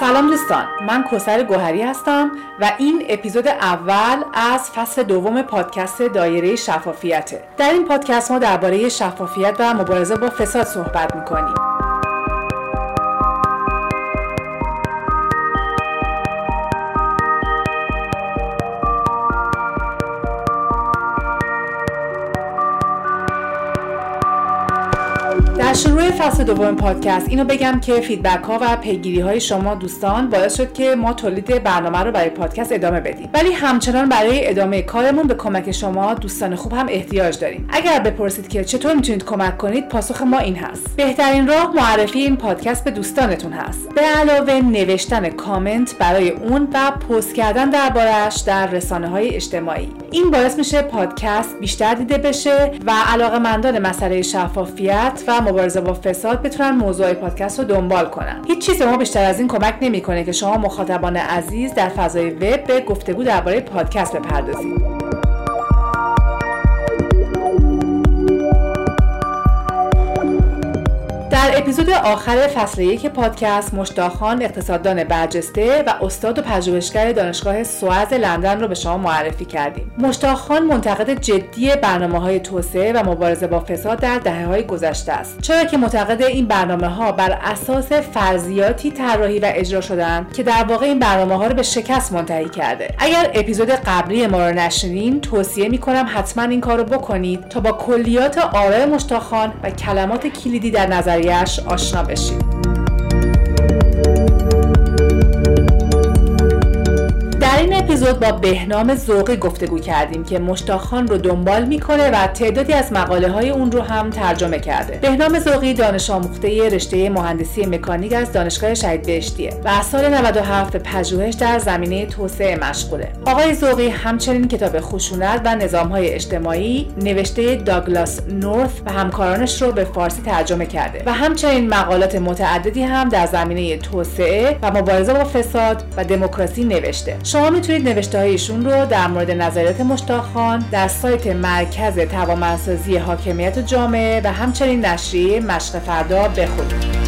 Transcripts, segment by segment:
سلام دوستان من کوسر گوهری هستم و این اپیزود اول از فصل دوم پادکست دایره شفافیته. در این پادکست ما درباره شفافیت و مبارزه با فساد صحبت می‌کنیم. فصل دوم پادکست. اینو بگم که فیدبک ها و پیگیری های شما دوستان باعث شد که ما تولید برنامه رو برای پادکست ادامه بدیم. ولی همچنان برای ادامه کارمون به کمک شما دوستان خوب هم احتیاج داریم. اگر بپرسید که چطور می‌تونید کمک کنید پاسخ ما این هست. بهترین راه معرفی این پادکست به دوستانتون هست. به علاوه نوشتن کامنت برای اون و پست کردن دربارهش در رسانه های اجتماعی. این باعث میشه پادکست بیشتر دیده بشه و علاقه مسئله شفافیت و مبارزه با فساد بتونن موضوع پادکست رو دنبال کنن. هیچ چیز ما بیشتر از این کمک نمی‌کنه که شما مخاطبان عزیز در فضای وب به گفتگو درباره پادکست بپردازید. در اپیزود آخر فصل یک پادکست مشتاخان اقتصاددان برجسته و استاد و پژوهشگر دانشگاه سواز لندن رو به شما معرفی کردیم. مشتاخان منتقد جدی برنامه های توسعه و مبارزه با فساد در دهه های گذشته است. چرا که معتقد این برنامه ها بر اساس فرضیاتی طراحی و اجرا شدن که در واقع این برنامه ها رو به شکست منتهی کرده. اگر اپیزود قبلی ما رو نشنین توصیه می‌کنم حتما این کار رو بکنید تا با کلیات آرای مشتاخان و کلمات کلیدی در نظریه آشنا بشید اپیزود با بهنام ذوقی گفتگو کردیم که مشتاخان رو دنبال می‌کنه و تعدادی از مقاله های اون رو هم ترجمه کرده. بهنام ذوقی دانش آموخته رشته مهندسی مکانیک از دانشگاه شهید بهشتیه و از سال 97 به پژوهش در زمینه توسعه مشغوله. آقای ذوقی همچنین کتاب خشونت و نظام های اجتماعی نوشته داگلاس نورث و همکارانش رو به فارسی ترجمه کرده و همچنین مقالات متعددی هم در زمینه توسعه و مبارزه با فساد و دموکراسی نوشته. شما می‌تونید نوشته هایشون رو در مورد نظریات مشتاقخان در سایت مرکز توامنسازی حاکمیت جامعه و همچنین نشریه مشق فردا بخونید.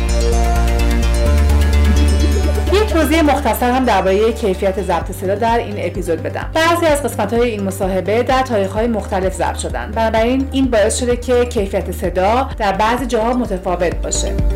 توضیح مختصر هم درباره کیفیت ضبط صدا در این اپیزود بدم. بعضی از قسمت های این مصاحبه در تاریخ های مختلف ضبط شدن. بنابراین این باعث شده که کیفیت صدا در بعضی جاها متفاوت باشه.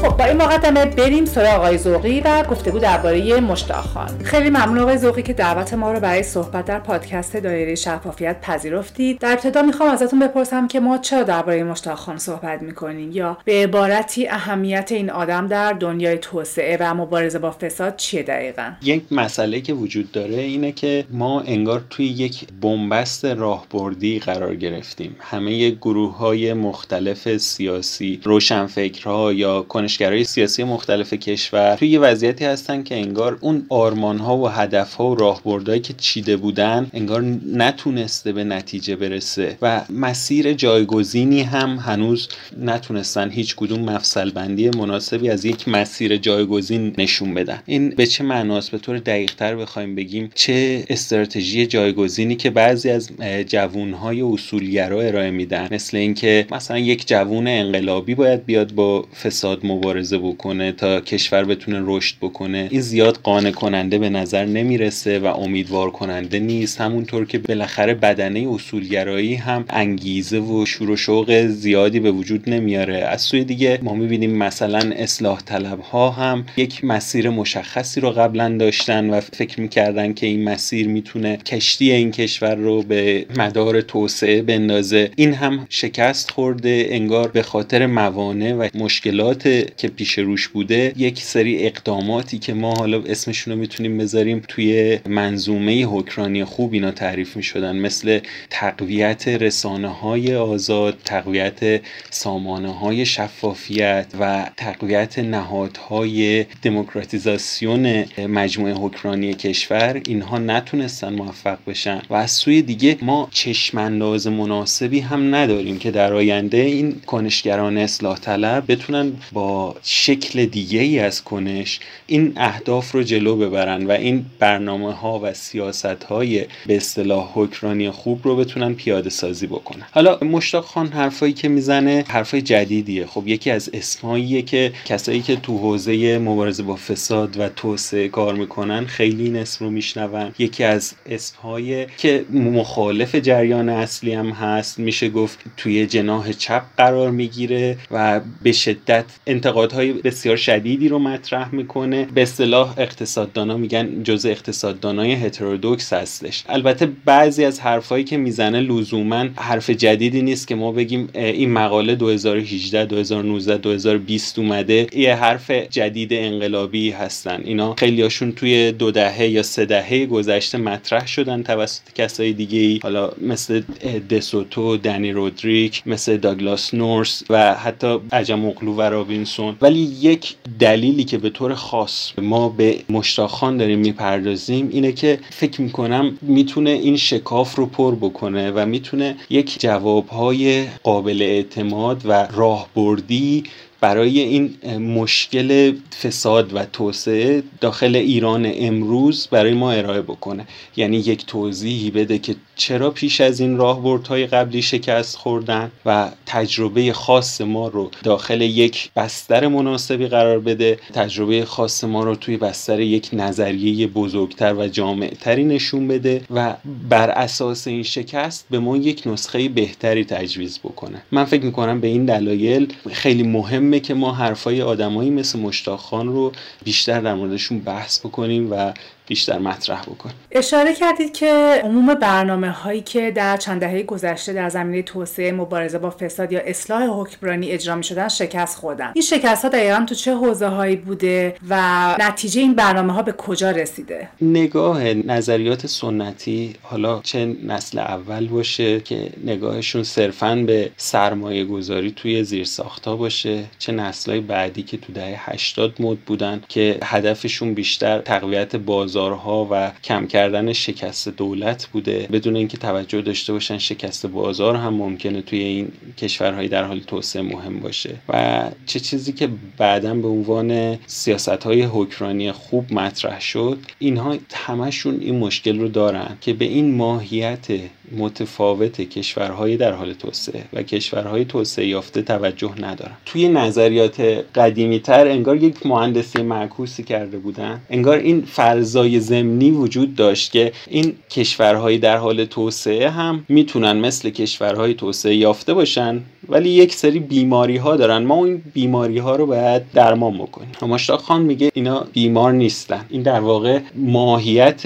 خب با این مقدمه بریم سراغ آقای زوقی و گفتگو درباره مشتاق خان خیلی ممنون آقای زوقی که دعوت ما رو برای صحبت در پادکست دایره شفافیت پذیرفتید. در ابتدا می‌خوام ازتون بپرسم که ما چرا درباره مشتاق خان صحبت می‌کنیم؟ یا به عبارتی اهمیت این آدم در دنیای توسعه و مبارزه با فساد چیه دقیقا؟ یک مسئله که وجود داره اینه که ما انگار توی یک بنبست راهبردی قرار گرفتیم. همه گروه های مختلف سیاسی روشنفکرها یا دانشگرای سیاسی مختلف کشور توی وضعیتی هستن که انگار اون آرمان ها و هدف ها و راهبردهایی که چیده بودن انگار نتونسته به نتیجه برسه و مسیر جایگزینی هم هنوز نتونستن هیچ کدوم مفصل بندی مناسبی از یک مسیر جایگزین نشون بدن. این به چه معناست؟ به طور دقیق تر بخوایم بگیم چه استراتژی جایگزینی که بعضی از جوون های اصولگرا ارائه میدن. مثل اینکه مثلا یک جوون انقلابی باید بیاد با فساد مبارزه بکنه تا کشور بتونه رشد بکنه. این زیاد قانع کننده به نظر نمی‌رسه و امیدوار کننده نیست. همونطور که بالاخره بدنه اصولگرایی هم انگیزه و شور و شوق زیادی به وجود نمیاره. از سوی دیگه ما می‌بینیم مثلا اصلاح طلب ها هم یک مسیر مشخصی رو قبلا داشتن و فکر می‌کردن که این مسیر می‌تونه کشتی این کشور رو به مدار توسعه بندازه. این هم شکست خورده انگار به خاطر موانع و مشکلات که پیش روش بوده یک سری اقداماتی که ما حالا اسمشون رو می‌تونیم بذاریم توی منظومه حکرانی خوب اینا تعریف می‌شدن. مثل تقویت رسانه های آزاد تقویت سامانه های شفافیت و تقویت نهادهای دموکراتیزاسیون مجموعه حکرانی کشور. اینها نتونستن موفق بشن. و از سوی دیگه ما چشمانداز مناسبی هم نداریم که در آینده این کنشگران اصلاح طلب بتونن با شکل دیگه ای از کنش این اهداف رو جلو ببرن و این برنامه ها و سیاست های به اصطلاح حکرانی خوب رو بتونن پیاده سازی بکنن. حالا مشتاق خان حرفایی که می‌زنه حرفای جدیدیه. خب یکی از اسماییه که کسایی که تو حوزه مبارزه با فساد و توسعه کار می‌کنن خیلی این اسم رو میشنون. یکی از اسمهای که مخالف جریان اصلی هم هست میشه گفت توی جناح چپ قرار می‌گیره و به شدت انتقادهای بسیار شدیدی رو مطرح می‌کنه. به اصطلاح اقتصاددانا میگن جزء اقتصاددانای هترودوکس هستش. البته بعضی از حرفایی که می‌زنه لزوما حرف جدیدی نیست که ما بگیم این مقاله 2018 2019 2020 اومده. یه حرف جدید انقلابی هستن. اینا خیلیاشون توی دو دهه یا سه دهه گذشته مطرح شدن توسط کسای دیگه ای حالا مثل دسوتو دنی رودریک مثل داگلاس نورس و حتی عجم اقلو و رابینسون ولی یک دلیلی که به طور خاص ما به مشتاخان داریم می‌پردازیم اینه که فکر می‌کنم می‌تونه این شکاف رو پر بکنه و می‌تونه یک جوابهای قابل اعتماد و راهبردی برای این مشکل فساد و توسعه داخل ایران امروز برای ما ارائه بکنه. یعنی یک توضیحی بده که چرا پیش از این راهبردهای قبلی شکست خوردن و تجربه خاص ما رو داخل یک بستر مناسبی قرار بده؟ تجربه خاص ما رو توی بستر یک نظریه بزرگتر و جامعتری نشون بده و بر اساس این شکست به ما یک نسخه بهتری تجویز بکنه. من فکر می‌کنم به این دلایل خیلی مهمه که ما حرفای آدمایی مثل مشتاق خان رو بیشتر در موردشون بحث بکنیم و بیشتر مطرح بکن. اشاره کردید که عموم برنامه هایی که در چند دهه گذشته در زمینه توسعه مبارزه با فساد یا اصلاح حکمرانی اجرا می شدن شکست خوردن. این شکست ها دقیقا تو چه حوزه هایی بوده و نتیجه این برنامه ها به کجا رسیده؟ نگاه نظریات سنتی حالا چه نسل اول باشه که نگاهشون صرفا به سرمایه گذاری توی زیر ساختا باشه چه نسلهای بعدی که تو دهه 80 مد بودن که هدفشون بیشتر تقویت بازار بازارها و کم کردن شکست دولت بوده. بدون اینکه توجه داشته باشن شکست بازار هم ممکنه توی این کشورهای در حال توسعه مهم باشه. و چه چیزی که بعدا به عنوان سیاست های حکرانی خوب مطرح شد اینها همشون این مشکل رو دارن که به این ماهیت متفاوت کشورهای در حال توسعه و کشورهای توسعه یافته توجه ندارن. توی نظریات قدیمی تر انگار یک مهندسی معکوسی کرده بودن. انگار این فرضای زمینی وجود داشت که این کشورهای در حال توسعه هم می‌تونن مثل کشورهای توسعه یافته باشن ولی یک سری بیماری ها دارن. ما این بیماری ها رو باید درمان بکنیم. مشتاق خان میگه اینا بیمار نیستن. این در واقع ماهیت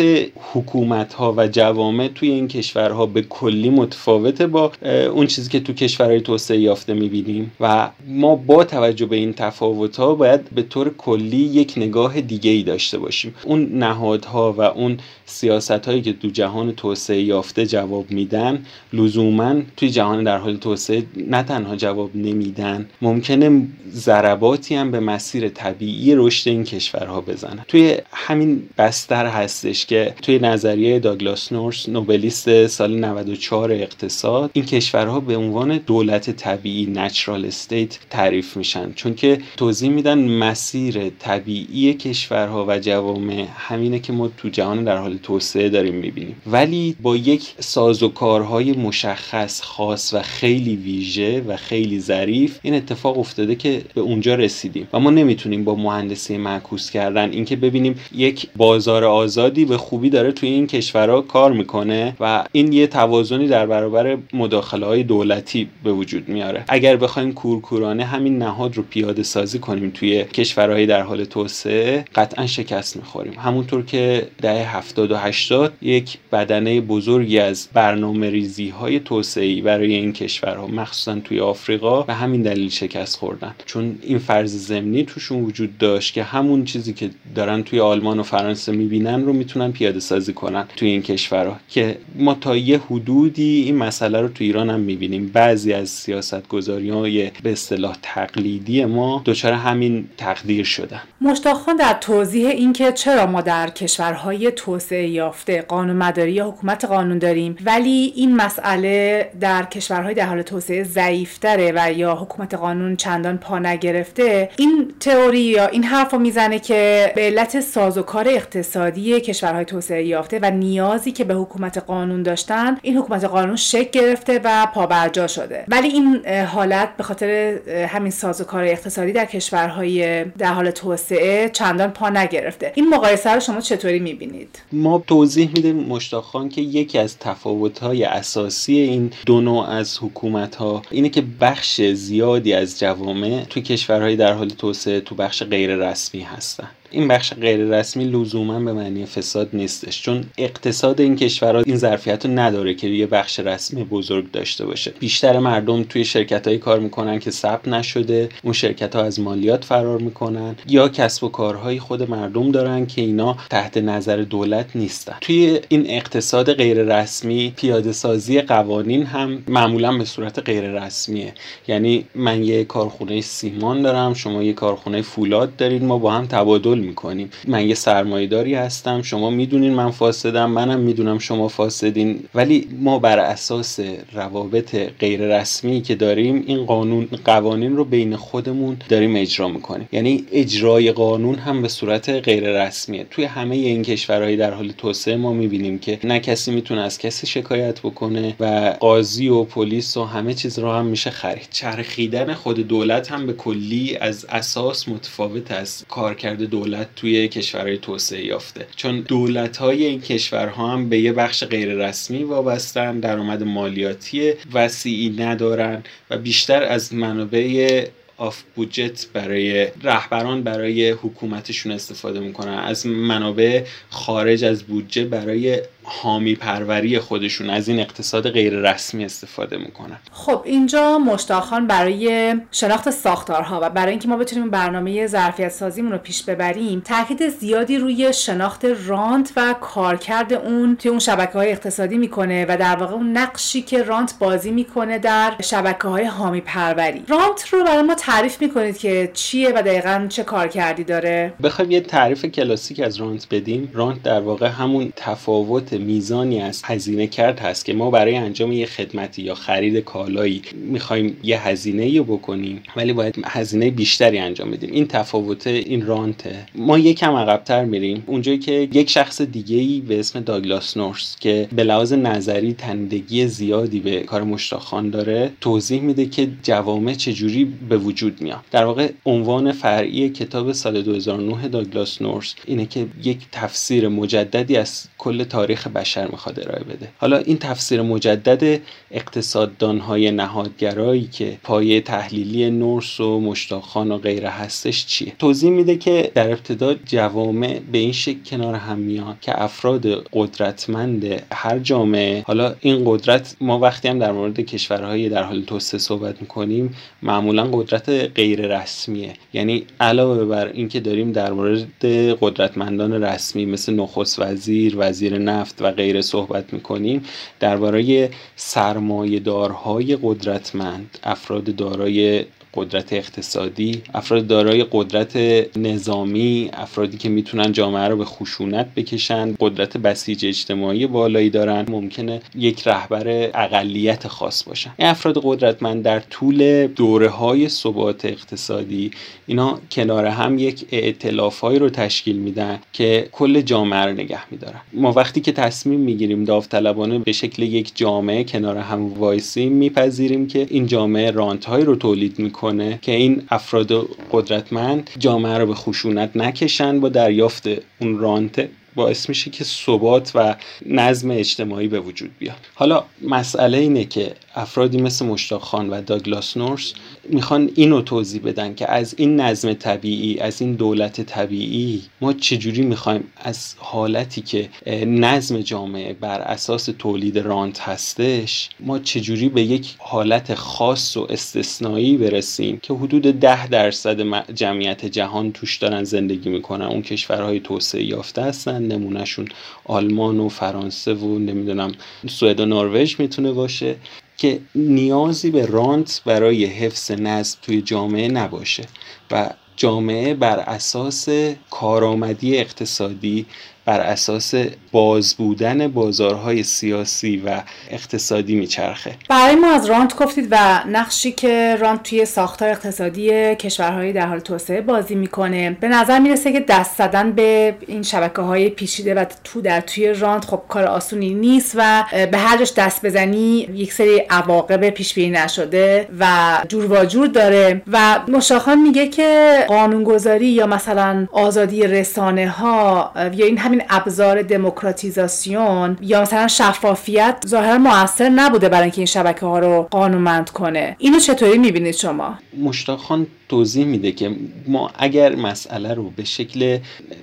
حکومت ها و جوامع توی این کشورها به کلی متفاوته با اون چیزی که تو کشورهای توسعه یافته می‌بینیم. و ما با توجه به این تفاوت ها باید به طور کلی یک نگاه دیگه ای داشته باشیم. اون نهادها و اون سیاست هایی که تو جهان توسعه یافته جواب میدن لزوما توی جهان در حال توسعه نه تنها جواب نمیدن ممکنه ضرباتی هم به مسیر طبیعی رشد این کشورها بزنن. توی همین بستر هستش که توی نظریه داگلاس نورس نوبلیست سال 94 اقتصاد این کشورها به عنوان دولت طبیعی نچرال استیت تعریف میشن. چون که توضیح میدن مسیر طبیعی کشورها و جوامع همینه که ما تو جهان در حال توسعه داریم می‌بینیم. ولی با یک سازوکارهای مشخص خاص و خیلی ویژه و خیلی ظریف این اتفاق افتاده که به اونجا رسیدیم. و ما نمی‌تونیم با مهندسی معکوس کردن. اینکه ببینیم یک بازار آزادی به خوبی داره توی این کشورها کار می‌کنه و این یه توازنی در برابر مداخله های دولتی به وجود میاره. اگر بخوایم کورکورانه همین نهاد رو پیاده سازی کنیم توی کشورهای در حال توسعه قطعا شکست می‌خوریم. همونطور که دهه 70 و 80 یک بدنه بزرگی از برنامه ریزی های توسعه برای این کشورها مخصوصا توی آفریقا به همین دلیل شکست خوردن. چون این فرض زمینی توشون وجود داشت که همون چیزی که دارن توی آلمان و فرانسه می‌بینن رو می‌تونن پیاده سازی کنن توی این کشورها. که ما تا یه حدودی این مسئله رو تو ایران هم می‌بینیم. بعضی از سیاست گذاری های به اصطلاح تقلیدی ما دچار همین تقدیر شدن. مشتاق در توضیح اینکه چرا ما در کشورهای توسعه یافته قانون مداری یا حکومت قانون داریم ولی این مسئله در کشورهای در حال توسعه ضعیفتره و یا حکومت قانون چندان پا نگرفته این تئوری یا این حرف رو می‌زنه که به علت سازوکار اقتصادی کشورهای توسعه یافته و نیازی که به حکومت قانون داشتن این حکومت قانون شکل گرفته و پابرجا شده. ولی این حالت به خاطر همین سازوکار اقتصادی در کشورهای در حال توسعه چندان پا نگرفته. این مقایسه رو شما چطوری می‌بینید؟ ما توضیح میدیم مشتاق که یکی از تفاوت‌های اساسی این دو نوع از حکومت ها اینه که بخش زیادی از جوامع تو کشورهای در حال توسعه تو بخش غیر رسمی هستن. این بخش غیر رسمی لزوما به معنی فساد نیستش چون اقتصاد این کشورها این ظرفیت رو نداره که یه بخش رسمی بزرگ داشته باشه. بیشتر مردم توی شرکت هایی کار می‌کنن که ثبت نشده اون شرکت ها از مالیات فرار می‌کنن یا کسب و کارهای خود مردم دارن که اینا تحت نظر دولت نیستن. توی این اقتصاد غیر رسمی پیاده سازی قوانین هم معمولا به صورت غیر رسمیه یعنی من یه کارخونه سیمان دارم شما یه کارخونه فولاد دارید ما با هم تبادل می‌کنیم. من یه سرمایهداری هستم شما می‌دونین من فاسدم منم می‌دونم شما فاسدین. ولی ما بر اساس روابط غیر رسمی که داریم این قانون قوانین رو بین خودمون داریم اجرا می‌کنیم. یعنی اجرای قانون هم به صورت غیر رسمیه توی همه این کشورهای در حال توسعه ما می‌بینیم که نه کسی می‌تونه از کسی شکایت بکنه و قاضی و پلیس و همه چیز رو هم میشه خرید. چرخیدن خود دولت هم به کلی از اساس متفاوت از کارکرد دولت دولت توی کشورهای توسعه یافته. چون دولت های این کشورها هم به یه بخش غیر رسمی وابستن درآمد مالیاتی وسیعی ندارن و بیشتر از منابع off-budget برای رهبران برای حکومتشون استفاده می‌کنن. از منابع خارج از بودجه برای حامی پروری خودشون از این اقتصاد غیر رسمی استفاده می‌کنن. خب اینجا مشتاق خان برای شناخت ساختارها و برای اینکه ما بتونیم برنامه ظرفیت سازیمون رو پیش ببریم تاکید زیادی روی شناخت رانت و کارکرد اون توی اون شبکه های اقتصادی می‌کنه و در واقع اون نقشی که رانت بازی می‌کنه در شبکه های حامی پروری. رانت رو برای ما تعریف می‌کنید که چیه و دقیقا چه کارکردی داره؟ بخوایم یه تعریف کلاسیک از رانت بدیم. رانت در واقع همون تفاوت میزانی از هزینه کرد هست که ما برای انجام یه خدمتی یا خرید کالایی می‌خوایم یه هزینه رو بکنیم ولی باید هزینه بیشتری انجام بدیم. این تفاوت این رانته. ما یکم عقبتر میریم. اونجایی که یک شخص دیگه ای به اسم داگلاس نورس که به لحاظ نظری تندگی زیادی به کار مشتاقخان داره توضیح میده که جوامع چجوری به وجود میاد. در واقع عنوان فرعی کتاب سال 2009 داگلاس نورس اینه که یک تفسیر مجددی از کل تاریخ بشر می‌خواد ارائه بده. حالا این تفسیر مجدد اقتصاددانهای نهادگرایی که پایه تحلیلی نورس و مشتاقخان و غیره هستش چیه؟ توضیح میده که در ابتدا جوامع به این شکل کنار هم میان که افراد قدرتمند هر جامعه حالا این قدرت ما وقتی هم در مورد کشورهای در حال توسعه صحبت می‌کنیم معمولا قدرت غیر رسمیه یعنی علاوه بر اینکه داریم در مورد قدرتمندان رسمی مثل نخست وزیر وزیر نفت و غیره صحبت می‌کنیم درباره سرمایه دارهای قدرتمند افراد دارای قدرت اقتصادی افراد دارای قدرت نظامی افرادی که می‌تونن جامعه رو به خشونت بکشن قدرت بسیج اجتماعی بالایی دارن ممکنه یک رهبر اقلیت خاص باشن. این افراد قدرتمند در طول دوره های ثبات اقتصادی اینا کنار هم یک ائتلافهایی رو تشکیل میدن که کل جامعه رو نگه میدارن. ما وقتی که تصمیم می‌گیریم داوطلبانه به شکل یک جامعه کنار هم وایسیم میپذیریم که این جامعه رانت رو تولید می‌کنه. که این افراد قدرتمند جامعه رو به خشونت نکشن با دریافت اون رانت باعث میشه که ثبات و نظم اجتماعی به وجود بیاد. حالا مسئله اینه که افرادی مثل مشتاق خان و داگلاس نورس می‌خوان اینو توضیح بدن که از این نظم طبیعی از این دولت طبیعی ما چجوری می‌خوایم از حالتی که نظم جامعه بر اساس تولید رانت هستش ما چجوری به یک حالت خاص و استثنایی برسیم که حدود ده درصد جمعیت جهان توش دارن زندگی می‌کنن. اون کشورهای توسعه یافته هستن نمونهشون آلمان و فرانسه و نمی‌دونم سوئد و نروژ می‌تونه باشه. که نیازی به رانت برای حفظ نظم توی جامعه نباشه و جامعه بر اساس کارآمدی اقتصادی بر اساس باز بودن بازارهای سیاسی و اقتصادی میچرخه. برای ما از رانت گفتید و نقشی که رانت توی ساختار اقتصادی کشورهای در حال توسعه بازی می‌کنه به نظر می‌رسه که دست زدن به این شبکه های پیچیده و تو در توی رانت خب کار آسونی نیست و به هر دست بزنی یک سری عواقب پیش بینی نشده و جور و داره. و مشاخان میگه که قانونگذاری یا مثلا آزادی رسانه ها یا این همین ابزار دموکراتیزاسیون یا مثلا شفافیت ظاهرا موثر نبوده برای اینکه این شبکه ها رو قانونمند کنه. اینو چطوری می‌بینید شما؟ مشتاق خان توضیح میده که ما اگر مسئله رو به شکل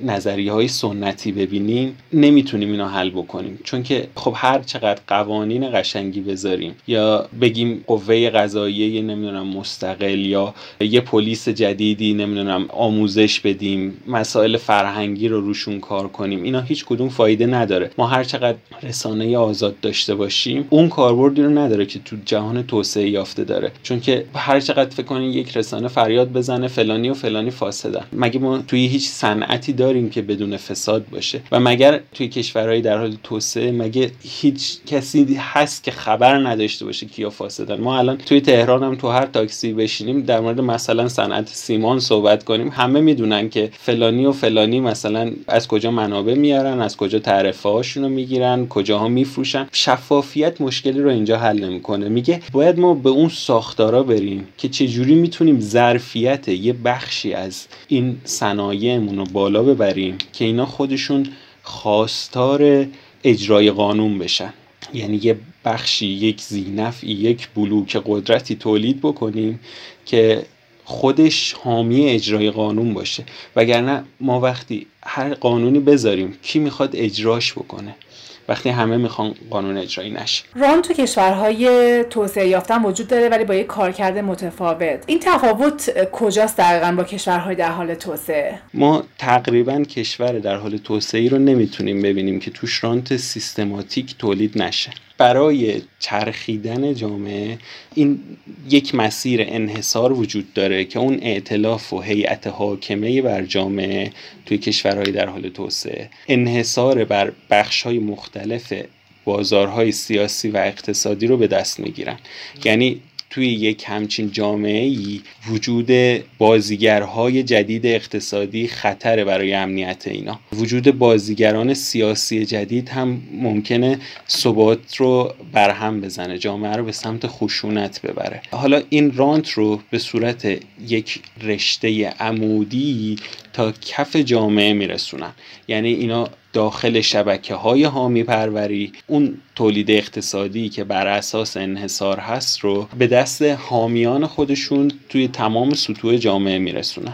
نظریه های سنتی ببینیم نمی‌تونیم اینو حل بکنیم. چون که خب هر چقدر قوانین قشنگی بذاریم یا بگیم قوه قضاییه نمی‌دونم مستقل یا یه پلیس جدیدی نمی‌دونم آموزش بدیم مسائل فرهنگی رو روشون کار کنیم اینا هیچ کدوم فایده نداره. ما هر چقدر رسانه آزاد داشته باشیم اون کاربردی رو نداره که تو جهان توسعه یافته داره. چون که هر چقدر فکر کنین یک رسانه فریاد بزنه فلانی و فلانی فاسدن. مگه ما توی هیچ صنعتی داریم که بدون فساد باشه؟ و مگر توی کشورهای در حال توسعه مگه هیچ کسی هست که خبر نداشته باشه کیا فاسدن؟ ما الان توی تهران هم تو هر تاکسی بشینیم در مورد مثلا صنعت سیمان صحبت کنیم. همه می‌دونن که فلانی و فلانی مثلا از کجا منابع میارن از کجا تعرفه هاشون رو می‌گیرن کجاها میفروشن. شفافیت مشکلی رو اینجا حل نمی‌کنه. میگه باید ما به اون ساختارا بریم که چجوری می‌تونیم ظرفیت یه بخشی از این صنایعمون رو بالا ببریم که اینا خودشون خواستار اجرای قانون بشن. یعنی یه بخشی یک زینفی یک بلوک قدرتی تولید بکنیم که خودش حامی اجرای قانون باشه. وگرنه ما وقتی هر قانونی بذاریم کی می‌خواد اجراش بکنه؟ وقتی همه می‌خوان قانون اجرایی نشه. ران تو کشورهای توسعه یافتن وجود داره ولی با یک کارکرد متفاوت. این تفاوت کجاست دقیقا با کشورهای در حال توسعه؟ ما تقریبا کشور در حال توسعه ای رو نمی‌تونیم ببینیم که توش رانت سیستماتیک تولید نشه. برای چرخیدن جامعه این یک مسیر انحصار وجود داره که اون ائتلاف و هیئت حاکمه بر جامعه توی کشورهای در حال توسعه. انحصار بر بخشهای مختلف بازارهای سیاسی و اقتصادی رو به دست می‌گیرن. یعنی توی یک همچین جامعه ای وجود بازیگرهای جدید اقتصادی خطر برای امنیت اینا. وجود بازیگران سیاسی جدید هم ممکنه ثبات رو برهم بزنه جامعه رو به سمت خشونت ببره. حالا این رانت رو به صورت یک رشته عمودی تا کف جامعه میرسونن. یعنی اینا داخل شبکه های حامی پروری اون تولید اقتصادی که بر اساس انحصار هست رو به دست حامیان خودشون توی تمام سطوح جامعه میرسونن.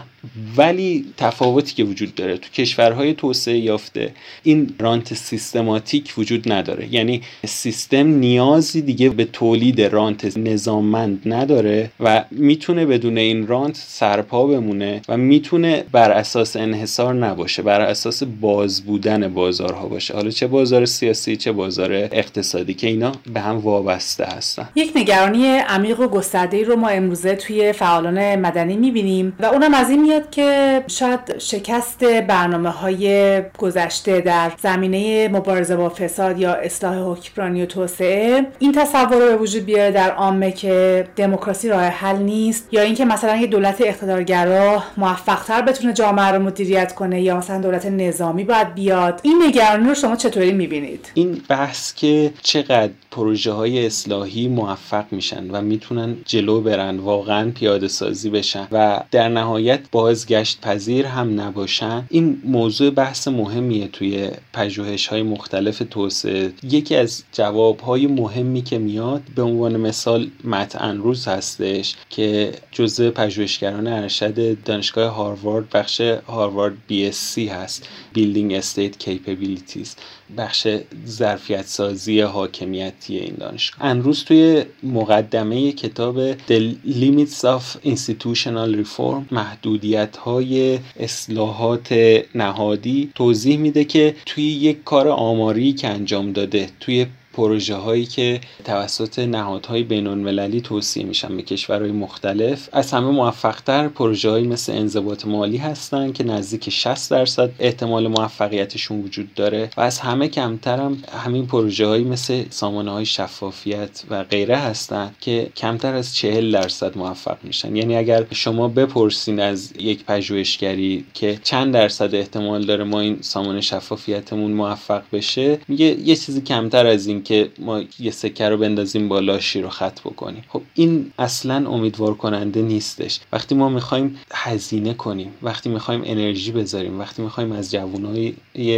ولی تفاوتی که وجود داره تو کشورهای توسعه یافته این رانت سیستماتیک وجود نداره. یعنی سیستم نیازی دیگه به تولید رانت نظاممند نداره و می‌تونه بدون این رانت سرپا بمونه و می‌تونه بر اساس انحصار نباشه بر اساس باز بودن بازارها باشه. حالا چه بازار سیاسی چه بازار اقتصادی که اینا به هم وابسته هستن. یک نگرانی عمیق و گسترده رو ما امروزه توی فعالان مدنی می‌بینیم و اونم از این میاد که شاید شکست برنامه های گذشته در زمینه مبارزه با فساد یا اصلاح حکمرانی و توسعه این تصور رو به وجود بیاره در عامه که دموکراسی راه حل نیست یا اینکه مثلا یه دولت اقتدارگرا موفقتر بتونه جامعه رو مدیریت کنه یا مثلا دولت نظامی باید بیاد. این نگرانی رو شما چطوری می‌بینید؟ این بحث که چقدر پروژه های اصلاحی موفق میشن و می‌تونن جلو برن واقعا پیاده سازی بشن و در نهایت با بازگشت پذیر هم نباشن. این موضوع بحث مهمیه توی پژوهش های مختلف توسعه. یکی از جواب های مهمی که میاد به عنوان مثال مت انروز هستش که جزء پژوهشگران ارشد دانشگاه هاروارد بخش هاروارد بی سی هست. Building Estate Capabilities. بخش ظرفیت سازی حاکمیتی این دانشگاه. انروز توی مقدمه کتاب The Limits of Institutional Reform محدودیت های اصلاحات نهادی توضیح میده که توی یک کار آماری که انجام داده توی پروژه هایی که توسط نهادهای بین المللی توصیه میشن به کشورهای مختلف از همه موفقتر پروژه هایی مثل انضباط مالی هستن که نزدیک 60 درصد احتمال موفقیتشون وجود داره و از همه کمتر هم همین پروژه هایی مثل سامانه های شفافیت و غیره هستن که کمتر از 40 درصد موفق میشن. یعنی اگر شما بپرسین از یک پژوهشگری که چند درصد احتمال داره ما این سامانه شفافیتمون موفق بشه میگه یه چیزی کمتر از این که ما یه سکه رو بندازیم بالا شیر رو خط بکنیم. خب این اصلا امیدوار کننده نیستش. وقتی ما می‌خوایم هزینه کنیم وقتی می‌خوایم انرژی بذاریم وقتی می‌خوایم از جوانای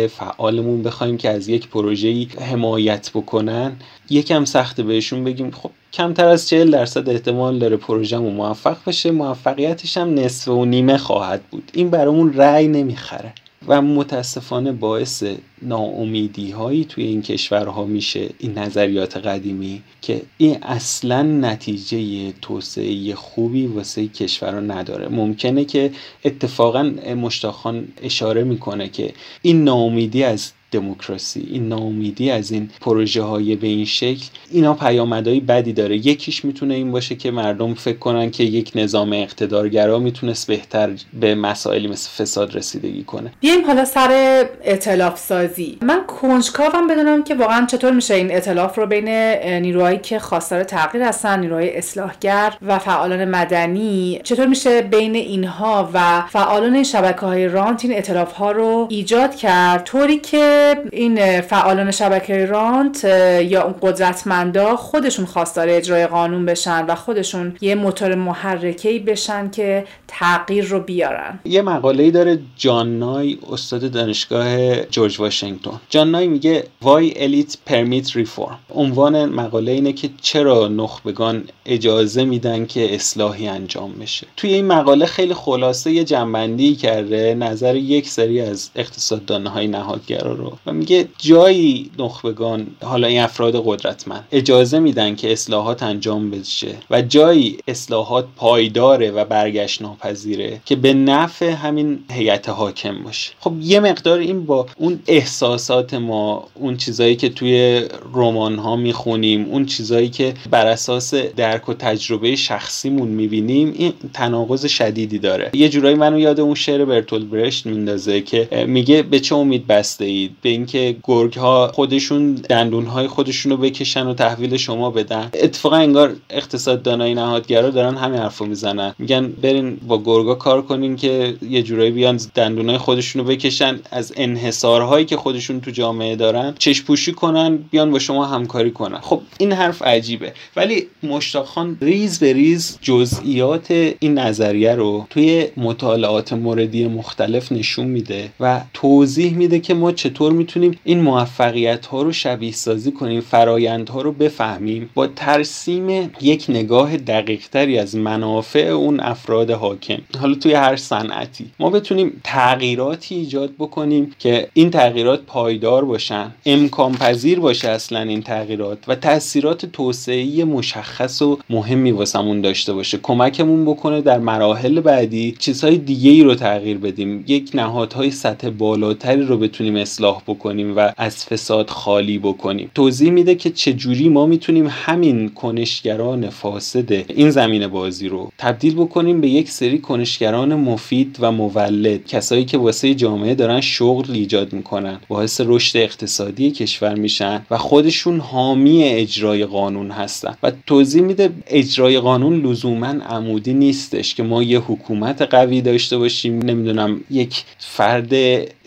فعالمون بخوایم که از یک پروژه‌ای حمایت بکنن یکم سخته بهشون بگیم خب کمتر از 40 درصد احتمال داره پروژهمون موفق بشه موفقیتش هم نصف و نیمه خواهد بود. این برامون رأی نمی‌خره. و متاسفانه باعث ناامیدی هایی توی این کشورها میشه این نظریات قدیمی که این اصلا نتیجه توسعه خوبی واسه کشورها نداره. ممکنه که اتفاقا مشتاقان اشاره می‌کنه که این ناامیدی از دموکراسی این ناامیدی از این پروژه های به این شکل اینا پیامدهای بدی داره. یکیش می‌تونه این باشه که مردم فکر کنن که یک نظام اقتدارگرا می‌تونست بهتر به مسائلی مثل فساد رسیدگی کنه. بیایم حالا سر اطلاف سازی من کنجکاوم بدونم که واقعا چطور میشه این اطلاف رو بین نیروهایی که خواستار تغییر هستن نیروهای اصلاحگر و فعالان مدنی چطور میشه بین اینها و فعالان شبکه های رانت این اطلاف ها رو ایجاد کرد؟ طوری که این فعالان شبکه رانت یا اون قدرتمندا خودشون خواستار اجرای قانون بشن و خودشون یه موتور محرکه‌ای بشن که تغییر رو بیارن. یه مقاله‌ای داره جان نای استاد دانشگاه جورج واشنگتن. جان نای میگه وای الیت پرمیت ریفورم عنوان مقاله اینه که چرا نخبگان اجازه میدن که اصلاحی انجام بشه. توی این مقاله خیلی خلاصه یه جنبندی کرده نظر یک سری از اقتصاددانهای های نهادگرا رو. و میگه جایی نخبگان حالا این افراد قدرتمند اجازه میدن که اصلاحات انجام بشه و جایی اصلاحات پایداره و برگشت ناپذیره که به نفع همین هیئت حاکم باشه. خب یه مقدار این با اون احساسات ما اون چیزایی که توی رمان ها می‌خونیم اون چیزایی که بر اساس درک و تجربه شخصیمون می‌بینیم این تناقض شدیدی داره. یه جورایی منو یاد اون شعر برتولت برشت میندازه که میگه به چه امید بسته اید به اینکه گرگ ها خودشون دندون های خودشون بکشن و تحویل شما بدن. اتفاقا انگار اقتصاد دانای نهادگرا دارن همین حرفو می‌زنن. میگن برین با گرگا کار کنین که یه جورایی بیان دندون های خودشون رو بکشن از انحصارهایی که خودشون تو جامعه دارن چشم پوشی کنن بیان با شما همکاری کنن. خب این حرف عجیبه. ولی مشتاق خان ریز به ریز جزئیات این نظریه رو توی مطالعات موردی مختلف نشون میده و توضیح میده که ما چطور می‌تونیم این موفقیت ها رو شبیه سازی کنیم فرایند ها رو بفهمیم. با ترسیم یک نگاه دقیق تری از منافع اون افراد حاکم. حالا توی هر صنعتی ما بتونیم تغییراتی ایجاد بکنیم که این تغییرات پایدار باشن. امکان پذیر باشه اصلا این تغییرات و تاثیرات توسعه مشخص و مهمی واسمون داشته باشه. کمکمون بکنه در مراحل بعدی چیزهای دیگه ای رو تغییر بدیم. یک نهادهای سطح بالاتری رو بتونیم اصلاح بکنیم و از فساد خالی بکنیم. توضیح میده که چجوری ما می‌تونیم همین کنشگران فاسد این زمین بازی رو تبدیل بکنیم به یک سری کنشگران مفید و مولد کسایی که واسه جامعه دارن شغل ایجاد می‌کنن باعث رشد اقتصادی کشور میشن و خودشون حامی اجرای قانون هستن. و توضیح میده اجرای قانون لزوما عمودی نیستش که ما یه حکومت قوی داشته باشیم نمی‌دونم یک فرد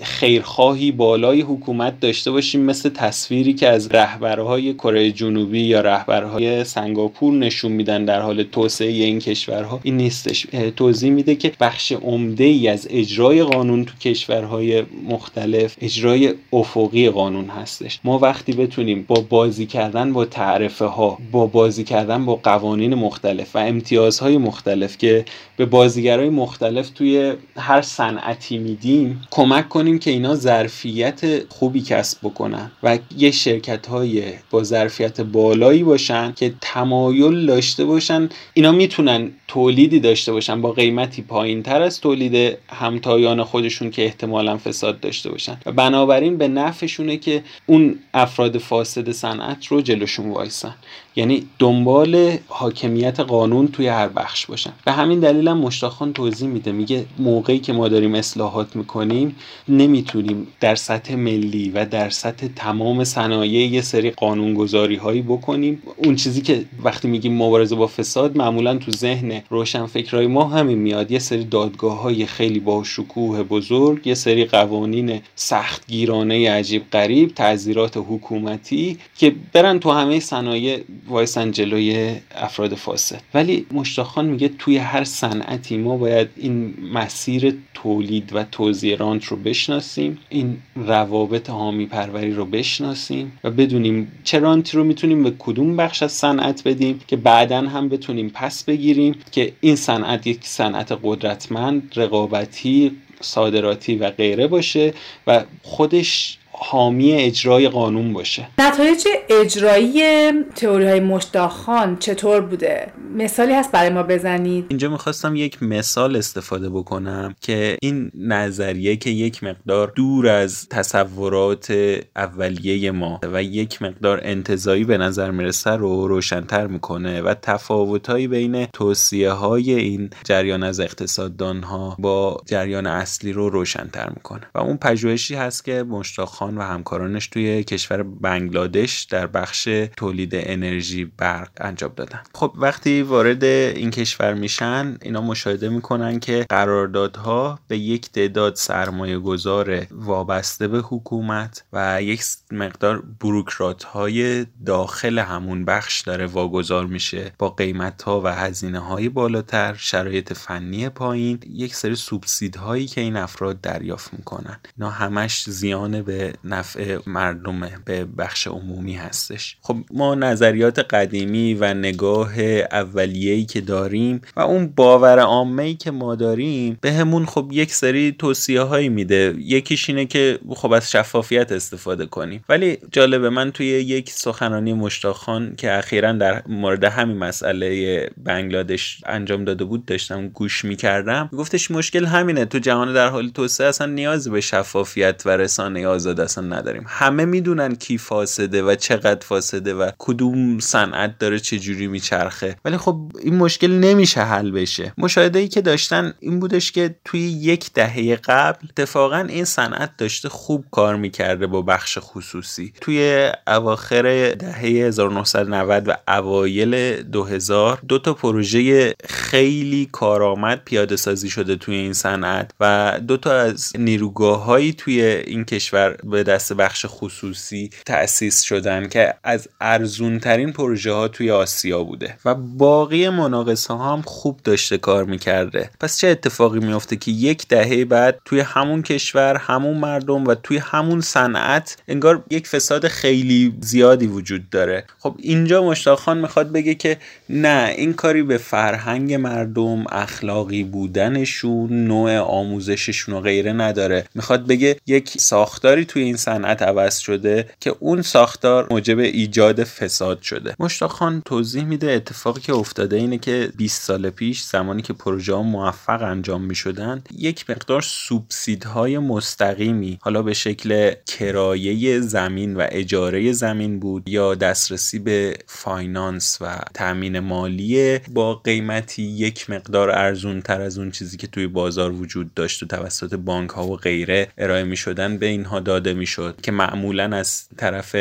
خیرخواهی بالا بالای حکومت داشته باشیم مثل تصویری که از رهبرهای کره جنوبی یا رهبرهای سنگاپور نشون میدن در حال توسعه این کشورها. این نیستش. توضیح میده که بخش عمده ای از اجرای قانون تو کشورهای مختلف اجرای افقی قانون هستش. ما وقتی بتونیم با بازی کردن با تعرفه ها با بازی کردن با قوانین مختلف و امتیازهای مختلف که به بازیگرای مختلف توی هر صنعتی میدیم کمک کنیم که اینا ظرفیت خوبی کسب بکنن و یه شرکت های با ظرفیت بالایی باشن که تمایل داشته باشن. اینا می‌تونن تولیدی داشته باشن با قیمتی پایین تر از تولید همتایان خودشون که احتمالا فساد داشته باشن. و بنابراین به نفعشونه که اون افراد فاسد صنعت رو جلوشون وایسن. یعنی دنبال حاکمیت قانون توی هر بخش باشن. به همین دلیل هم مشتاقخان توضیح میده. میگه موقعی که ما داریم اصلاحات می‌کنیم نمی‌تونیم در سطح ملی و در سطح تمام صنایع یه سری قانونگذاری هایی بکنیم. اون چیزی که وقتی میگیم مبارزه با فساد معمولا تو ذهن روشن فکرای ما همین میاد. یه سری دادگاه های خیلی با شکوه بزرگ یه سری قوانین سخت گیرانه عجیب غریب تعذیرات حکومتی که برن تو همه صنایع وایسن جلوی افراد فاسد. ولی مشتاقخان میگه توی هر صنعتی ما باید این مسیر تولید و توزیع رانت رو بشناسیم. این روابط حامی پروری رو بشناسیم و بدونیم چه رانتی رو می‌تونیم به کدوم بخش از صنعت بدیم که بعدا هم بتونیم پس بگیریم که این صنعت یک صنعت قدرتمند رقابتی صادراتی و غیره باشه و خودش حامی اجرای قانون باشه. نتایج اجرایی تئوری های مشتاخان چطور بوده؟ مثالی هست برای ما بزنید. اینجا می‌خواستم یک مثال استفاده بکنم که این نظریه که یک مقدار دور از تصورات اولیه ما و یک مقدار انتظایی به نظر می‌رسه رو روشنتر می‌کنه و تفاوتهایی بین توصیه های این جریان از اقتصاددان ها با جریان اصلی رو روشنتر می‌کنه. و اون پژوهشی هست که مشتاق و همکارانش توی کشور بنگلادش در بخش تولید انرژی برق انجام دادن. خب وقتی وارد این کشور میشن اینا مشاهده می‌کنن که قراردادها به یک تعداد سرمایه گذار وابسته به حکومت و یک مقدار بروکرات های داخل همون بخش داره واگذار میشه با قیمت ها و هزینه های بالاتر شرایط فنی پایین یک سری سوبسید هایی که این افراد دریافت می‌کنن. اینا همش زیان به نفع مردم به بخش عمومی هستش. خب ما نظریات قدیمی و نگاه اولیه‌ای که داریم و اون باور عامه که ما داریم به همون خب یک سری توصیه هایی میده. یکیش اینه که خب از شفافیت استفاده کنیم. ولی جالبه من توی یک سخنرانی مشتاقخان که اخیرا در مورد همین مسئله بنگلادش انجام داده بود داشتم گوش می‌کردم. گفتش مشکل همینه تو جهان در حال توسعه اصلا نیاز به شفافیت و رسانه آزاد اصلا نداریم. همه می‌دونن کی فاسده و چقدر فاسده و کدوم صنعت داره چجوری میچرخه. ولی خب این مشکل نمیشه حل بشه. مشاهده ای که داشتن این بودش که توی یک دهه قبل اتفاقا این صنعت داشته خوب کار می‌کرده با بخش خصوصی. توی اواخر دهه 1990 و اوایل 2000 دو تا پروژه خیلی کارآمد پیاده سازی شده توی این صنعت و دو تا از نیروگاه هایی توی این کشور به دست بخش خصوصی تأسیس شدن که از ارزون ترین پروژه ها توی آسیا بوده و باقی مناقصه ها هم خوب داشته کار می‌کرده. پس چه اتفاقی میافته که یک دهه بعد توی همون کشور همون مردم و توی همون صنعت انگار یک فساد خیلی زیادی وجود داره؟ خب اینجا مشتاق خان می‌خواد بگه که نه این کاری به فرهنگ مردم اخلاقی بودنشون نوع آموزششون و غیره نداره. می‌خواد بگه یک ساختاری توی این صنعت عوض شده که اون ساختار موجب ایجاد فساد شده. مشتاق خان توضیح میده اتفاقی که افتاده اینه که 20 سال پیش زمانی که پروژه ها موفق انجام می شدن یک مقدار سوبسیدهای مستقیمی حالا به شکل کرایه زمین و اجاره زمین بود یا دسترسی به فاینانس و تامین مالی با قیمتی یک مقدار ارزون تر از اون چیزی که توی بازار وجود داشت و توسط بانک ها و غیره ارائه می شدن به اینها داده داده می‌شد که معمولا از طرف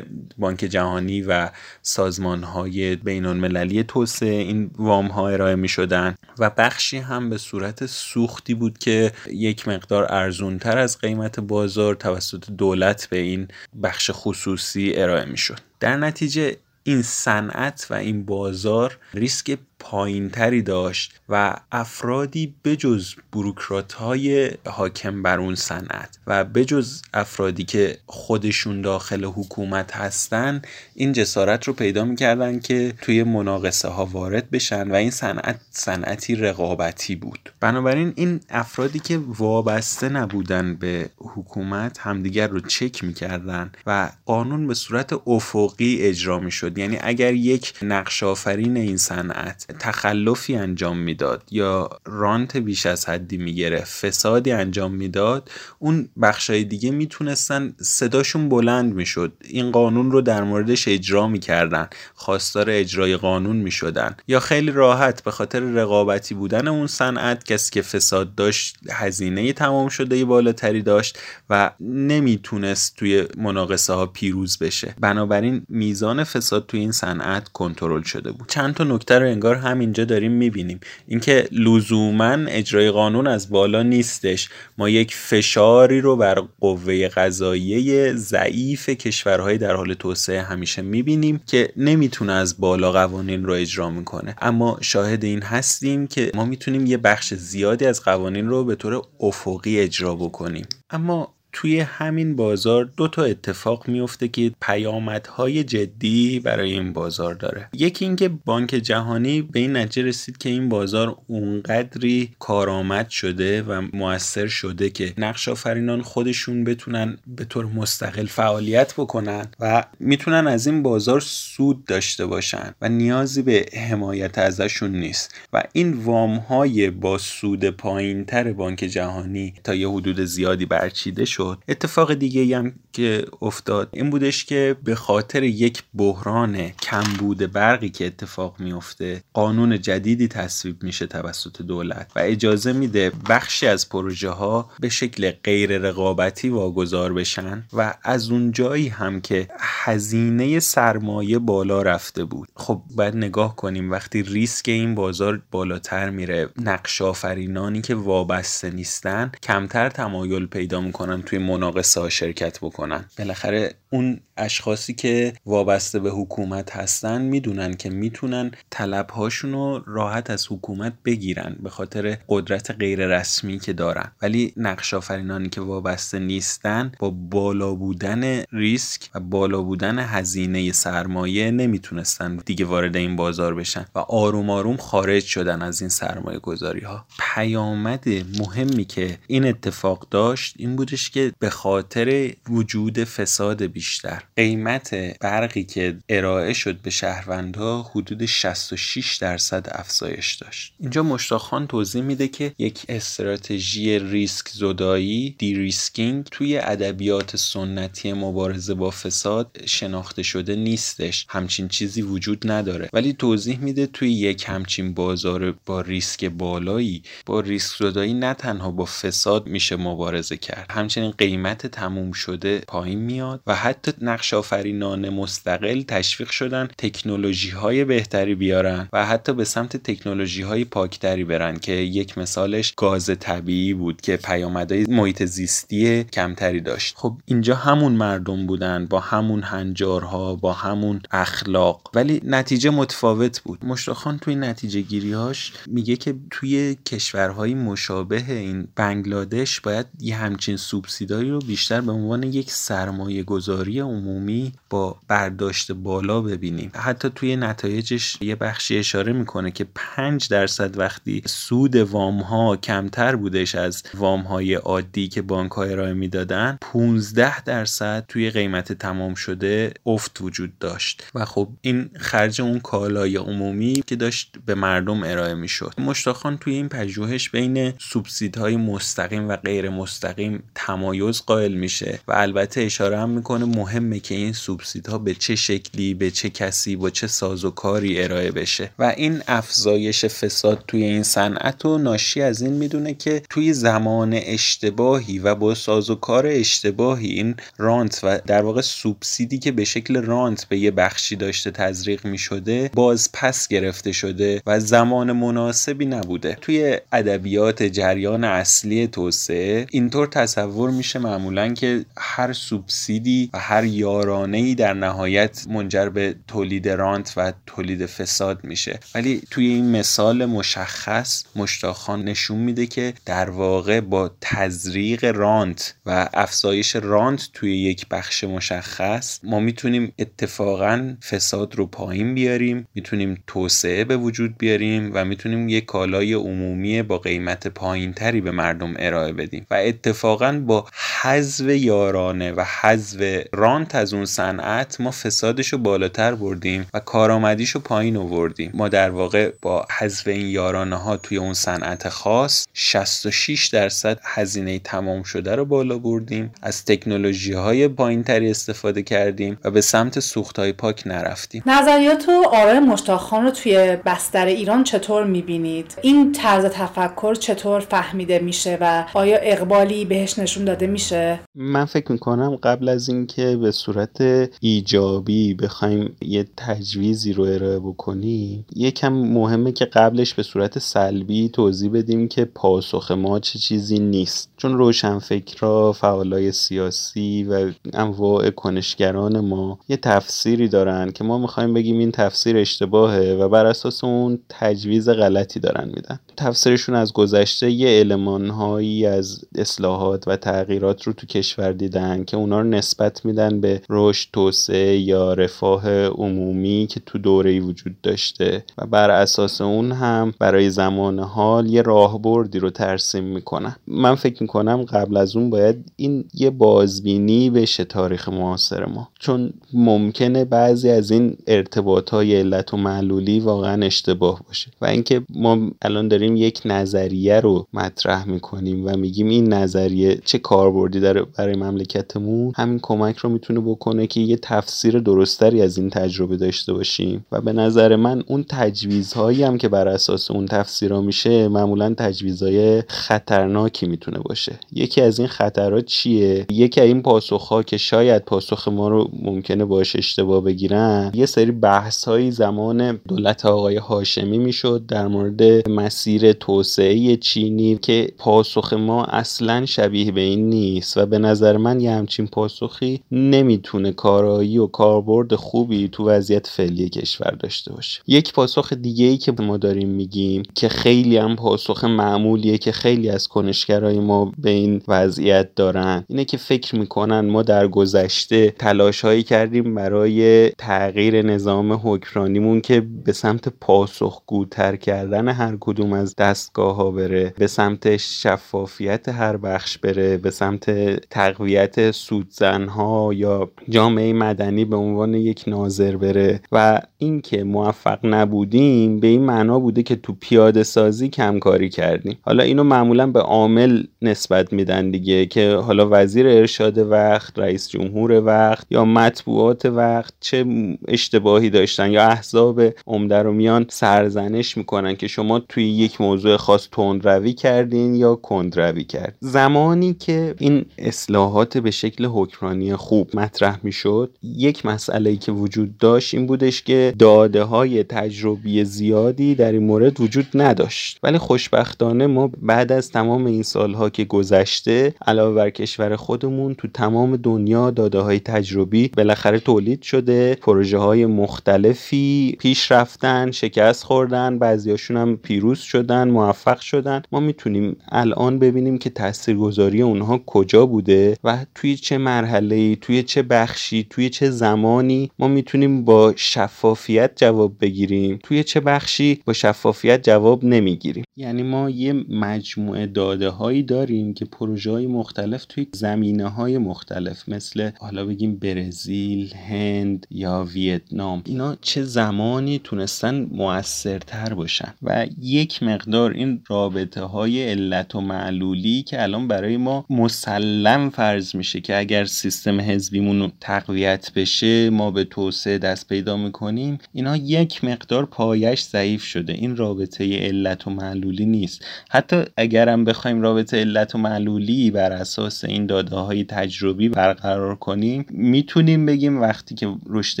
بانک جهانی و سازمان های بین المللی توسعه این وام ها ارائه می شدن و بخشی هم به صورت سوختی بود که یک مقدار ارزون تر از قیمت بازار توسط دولت به این بخش خصوصی ارائه می شد در نتیجه این صنعت و این بازار ریسک پایینتری داشت و افرادی بجز بروکرات های حاکم بر اون صنعت و بجز افرادی که خودشون داخل حکومت هستن این جسارت رو پیدا می‌کردن که توی مناقصه ها وارد بشن و این صنعت صنعتی رقابتی بود. بنابراین این افرادی که وابسته نبودن به حکومت همدیگر رو چک می‌کردن و قانون به صورت افقی اجرا می‌شد. یعنی اگر یک نقش آفرین این صنعت تخلفی انجام می‌داد یا رانت بیش از حدی می‌گرفت فسادی انجام می‌داد اون بخشای دیگه می‌تونستن صداشون بلند می‌شد. این قانون رو در موردش اجرا می‌کردن. خواستار اجرای قانون می‌شدن. یا خیلی راحت به خاطر رقابتی بودن اون صنعت کسی که فساد داشت هزینه تمام شده بالاتری داشت و نمی‌تونست توی مناقصه ها پیروز بشه. بنابراین میزان فساد توی این صنعت کنترل شده بود. چند تا نکته رو انگار همینجا داریم می‌بینیم. اینکه لزوما اجرای قانون از بالا نیستش. ما یک فشاری رو بر قوه قضاییه ضعیف کشورهای در حال توسعه همیشه می‌بینیم که نمی‌تونه از بالا قوانین رو اجرا می‌کنه. اما شاهد این هستیم که ما می‌تونیم یه بخش زیادی از قوانین رو به طور افقی اجرا بکنیم. اما توی همین بازار دو تا اتفاق میفته که پیامدهای جدی برای این بازار داره. یکی اینکه بانک جهانی به این نتیجه رسید که این بازار اونقدری کارآمد شده و موثر شده که نقش آفرینان خودشون بتونن به طور مستقل فعالیت بکنن و می‌تونن از این بازار سود داشته باشن و نیازی به حمایت ازشون نیست. و این وام های با سود پایین تر بانک جهانی تا یه حدود زیادی برچیده شد. اتفاق دیگه هم که افتاد این بودش که به خاطر یک بحران کمبود برقی که اتفاق میفته قانون جدیدی تصویب میشه توسط دولت و اجازه میده بخشی از پروژه ها به شکل غیر رقابتی واگذار بشن و از اون جایی هم که هزینه سرمایه بالا رفته بود. خب باید نگاه کنیم وقتی ریسک این بازار بالاتر میره نقش آفرینانی که وابسته نیستن کمتر تمایل پیدا می‌کنن توی مناقصه ها شرکت بکنن. بالاخره اون اشخاصی که وابسته به حکومت هستن می‌دونن که می‌تونن طلب رو راحت از حکومت بگیرن به خاطر قدرت غیر رسمی که دارن. ولی نقش آفرینانی که وابسته نیستن با بالا بودن ریسک و بالا بودن هزینه سرمایه نمی‌تونستن دیگه وارد این بازار بشن و آروم آروم خارج شدن از این سرمایه گذاری ها پیامد مهمی که این اتفاق داشت این بودش که به خاطر وجود فساد بیشتر. قیمت برقی که ارائه شد به شهروندها حدود 66 درصد افزایش داشت. اینجا مشتاق خان توضیح میده که یک استراتژی ریسک زدایی de-risking توی ادبیات سنتی مبارزه با فساد شناخته شده نیستش. همچین چیزی وجود نداره. ولی توضیح میده توی یک همچین بازار با ریسک بالایی با ریسک زدایی نه تنها با فساد میشه مبارزه کرد. همچنین قیمت تموم شده پایین میاد و حتی نقش آفرینان مستقل تشویق شدن تکنولوژی های بهتری بیارن و حتی به سمت تکنولوژی های پاکتری برن که یک مثالش گاز طبیعی بود که پیامدهای محیط زیستی کمتری داشت. خب اینجا همون مردم بودن با همون هنجارها با همون اخلاق ولی نتیجه متفاوت بود. مشتاقخان توی نتیجه گیریهاش میگه که توی کشورهای مشابه این بنگلادش باید یه همچین سوبسیدایی رو بیشتر به عنوان یک سرمایه گذاری عمومی با برداشت بالا ببینیم. حتی توی نتایجش یه بخشی اشاره می‌کنه که 5 درصد وقتی سود وام ها کمتر بودش از وام های عادی که بانک ها ارائه می‌دادن 15 درصد توی قیمت تمام شده افت وجود داشت. و خب این خرج اون کالای عمومی که داشت به مردم ارائه می‌شد. مشتاقان توی این پژوهش بین سوبسیدهای مستقیم و غیر مستقیم تمایز قائل میشه و البته اشاره هم می‌کنه مهمه که این سوبسیدها به چه شکلی به چه کسی با چه ساز و کاری ارائه بشه. و این افزایش فساد توی این صنعت و ناشی از این می‌دونه که توی زمان اشتباهی و با ساز و کار اشتباهی این رانت و در واقع سوبسیدی که به شکل رانت به یه بخشی داشته تزریق می شده باز پس گرفته شده و زمان مناسبی نبوده. توی ادبیات جریان اصلی توسعه اینطور تصور میشه معمولا که هر سوبسیدی و هر یارانه ای در نهایت منجر به تولید رانت و تولید فساد میشه. ولی توی این مثال مشخص مشتاخان نشون میده که در واقع با تزریق رانت و افزایش رانت توی یک بخش مشخص ما می‌تونیم اتفاقا فساد رو پایین بیاریم می‌تونیم توسعه به وجود بیاریم و می‌تونیم یک کالای عمومی با قیمت پایین تری به مردم ارائه بدیم. و اتفاقا با حذف یارانه و حذف رانت از اون صنعت ما فسادش رو بالاتر بردیم و کارآمدیش رو پایین آوردیم. ما در واقع با حذف این یارانه ها توی اون صنعت خاص 66 درصد هزینه تمام شده رو بالا بردیم. از تکنولوژی های پایین تری استفاده کردیم و به سمت سوخت های پاک نرفتیم. نظریات و آرای مشتاقخان رو توی بستر ایران چطور می‌بینید؟ این طرز تفکر چطور فهمیده میشه و آیا اقبالی بهش نشون داده میشه. من فکر می‌کنم قبل از اینکه به صورت ایجابی بخوایم یه تجویزی رو ارائه بکنیم یکم مهمه که قبلش به صورت سلبی توضیح بدیم که پاسخ ما چه چیزی نیست. چون روشنفکرا فعالای سیاسی و انواع کنشگران ما یه تفسیری دارن که ما می‌خوایم بگیم این تفسیر اشتباهه و بر اساس اون تجویز غلطی دارن میدن. تفسیرشون از گذشته یه المانهایی از اصلاحات و تغییرات رو تو کشور دیدن که اونا رو نسبت میدن به رشد توسعه یا رفاه عمومی که تو دوره وجود داشته. و بر اساس اون هم برای زمان حال یه راهبردی رو ترسیم می‌کنن. من فکر می‌کنم قبل از اون باید این یه بازبینی بشه تاریخ معاصر ما. چون ممکنه بعضی از این ارتباط های علت و معلولی واقعا اشتباه باشه. و اینکه ما الان داریم یک نظریه رو مطرح می‌کنیم و میگیم این نظریه چه کاربردی برای مملکتمون همین کمک رو می‌تونه بکنه که یه تفسیر درستری از این تجربه داشته باشیم. و به نظر من اون تجویزهایی هم که بر اساس اون تفسیرها میشه معمولا تجویزهای خطرناکی می‌تونه باشه. یکی از این خطرات چیه؟ یکی از این پاسخها که شاید پاسخ ما رو ممکنه باش اشتباه بگیرن یه سری بحث های زمان دولت آقای هاشمی می‌شد در مورد مسیر توسعه چینی که پاسخ ما اصلا شبیه به این نیست و به نظر من یه همچین پاسخی نمی‌تونه کارایی و کاربرد خوبی تو وضعیت فعلی کشور داشته باشه. یک پاسخ دیگه ای که ما داریم میگیم که خیلی هم پاسخ معمولیه که خیلی از کنشگرای ما به این وضعیت دارن اینه که فکر می‌کنن ما در گذشته تلاش هایی کردیم برای تغییر نظام حکمرانیمون که به سمت پاسخگوتر کردن هر کدوم از دستگاه ها بره به سمت شفافیت هر بخش بره به سمت تقویت سودزن ها یا جامعه مدنی به عنوان یک ناظر بره و اینکه موفق نبودیم به این معنا بوده که تو پیاده سازی کمکاری کردیم. حالا اینو معمولا به عامل نسبت میدن دیگه که حالا وزیر ارشاد وقت رئیس جمهور وقت یا مطبوعات وقت چه اشتباهی داشتن یا احزاب عمده رو میان سرزنش می‌کنن که شما توی یک موضوع خاص تندروی کردین یا کندروی کرد. زمانی که این اصلاحات به شکل حکمرانی خوب مطرح می‌شد. یک مسئله که وجود داشت این بودش که داده های تجربی زیادی در این مورد وجود نداشت. ولی خوشبختانه ما بعد از تمام این سالها که گذشته علاوه بر کشور خودمون تو تمام دنیا داده های تجربی بالاخره تولید شده. پروژه های مختلفی پیش رفتن شکست خوردن بعضیاشون هم پیروز شدن موفق شدن. ما می‌تونیم الان ببینیم که تاثیرگذاری اونها کجا بوده و توی چه مرحله توی چه بخشی توی چه زمانی ما می‌تونیم با شفافیت جواب بگیریم. توی چه بخشی با شفافیت جواب نمی‌گیریم. یعنی ما یه مجموعه داده هایی داریم که پروژه های مختلف توی زمینه های مختلف مثل حالا بگیم برزیل هند یا ویتنام اینا چه زمانی تونستن موثرتر باشن. و یک مقدار این رابطه های علت و معلولی که الان برای ما مسلم فرض میشه که اگر سیستم حزبیمون تقویت بشه ما به توسعه دست پیدا می‌کنیم. اینا یک مقدار پایش ضعیف شده. این رابطه علت و معلولی نیست. حتی اگرم بخوایم رابطه علت و معلولی بر اساس این داده های تجربی برقرار کنیم می‌تونیم بگیم وقتی که رشد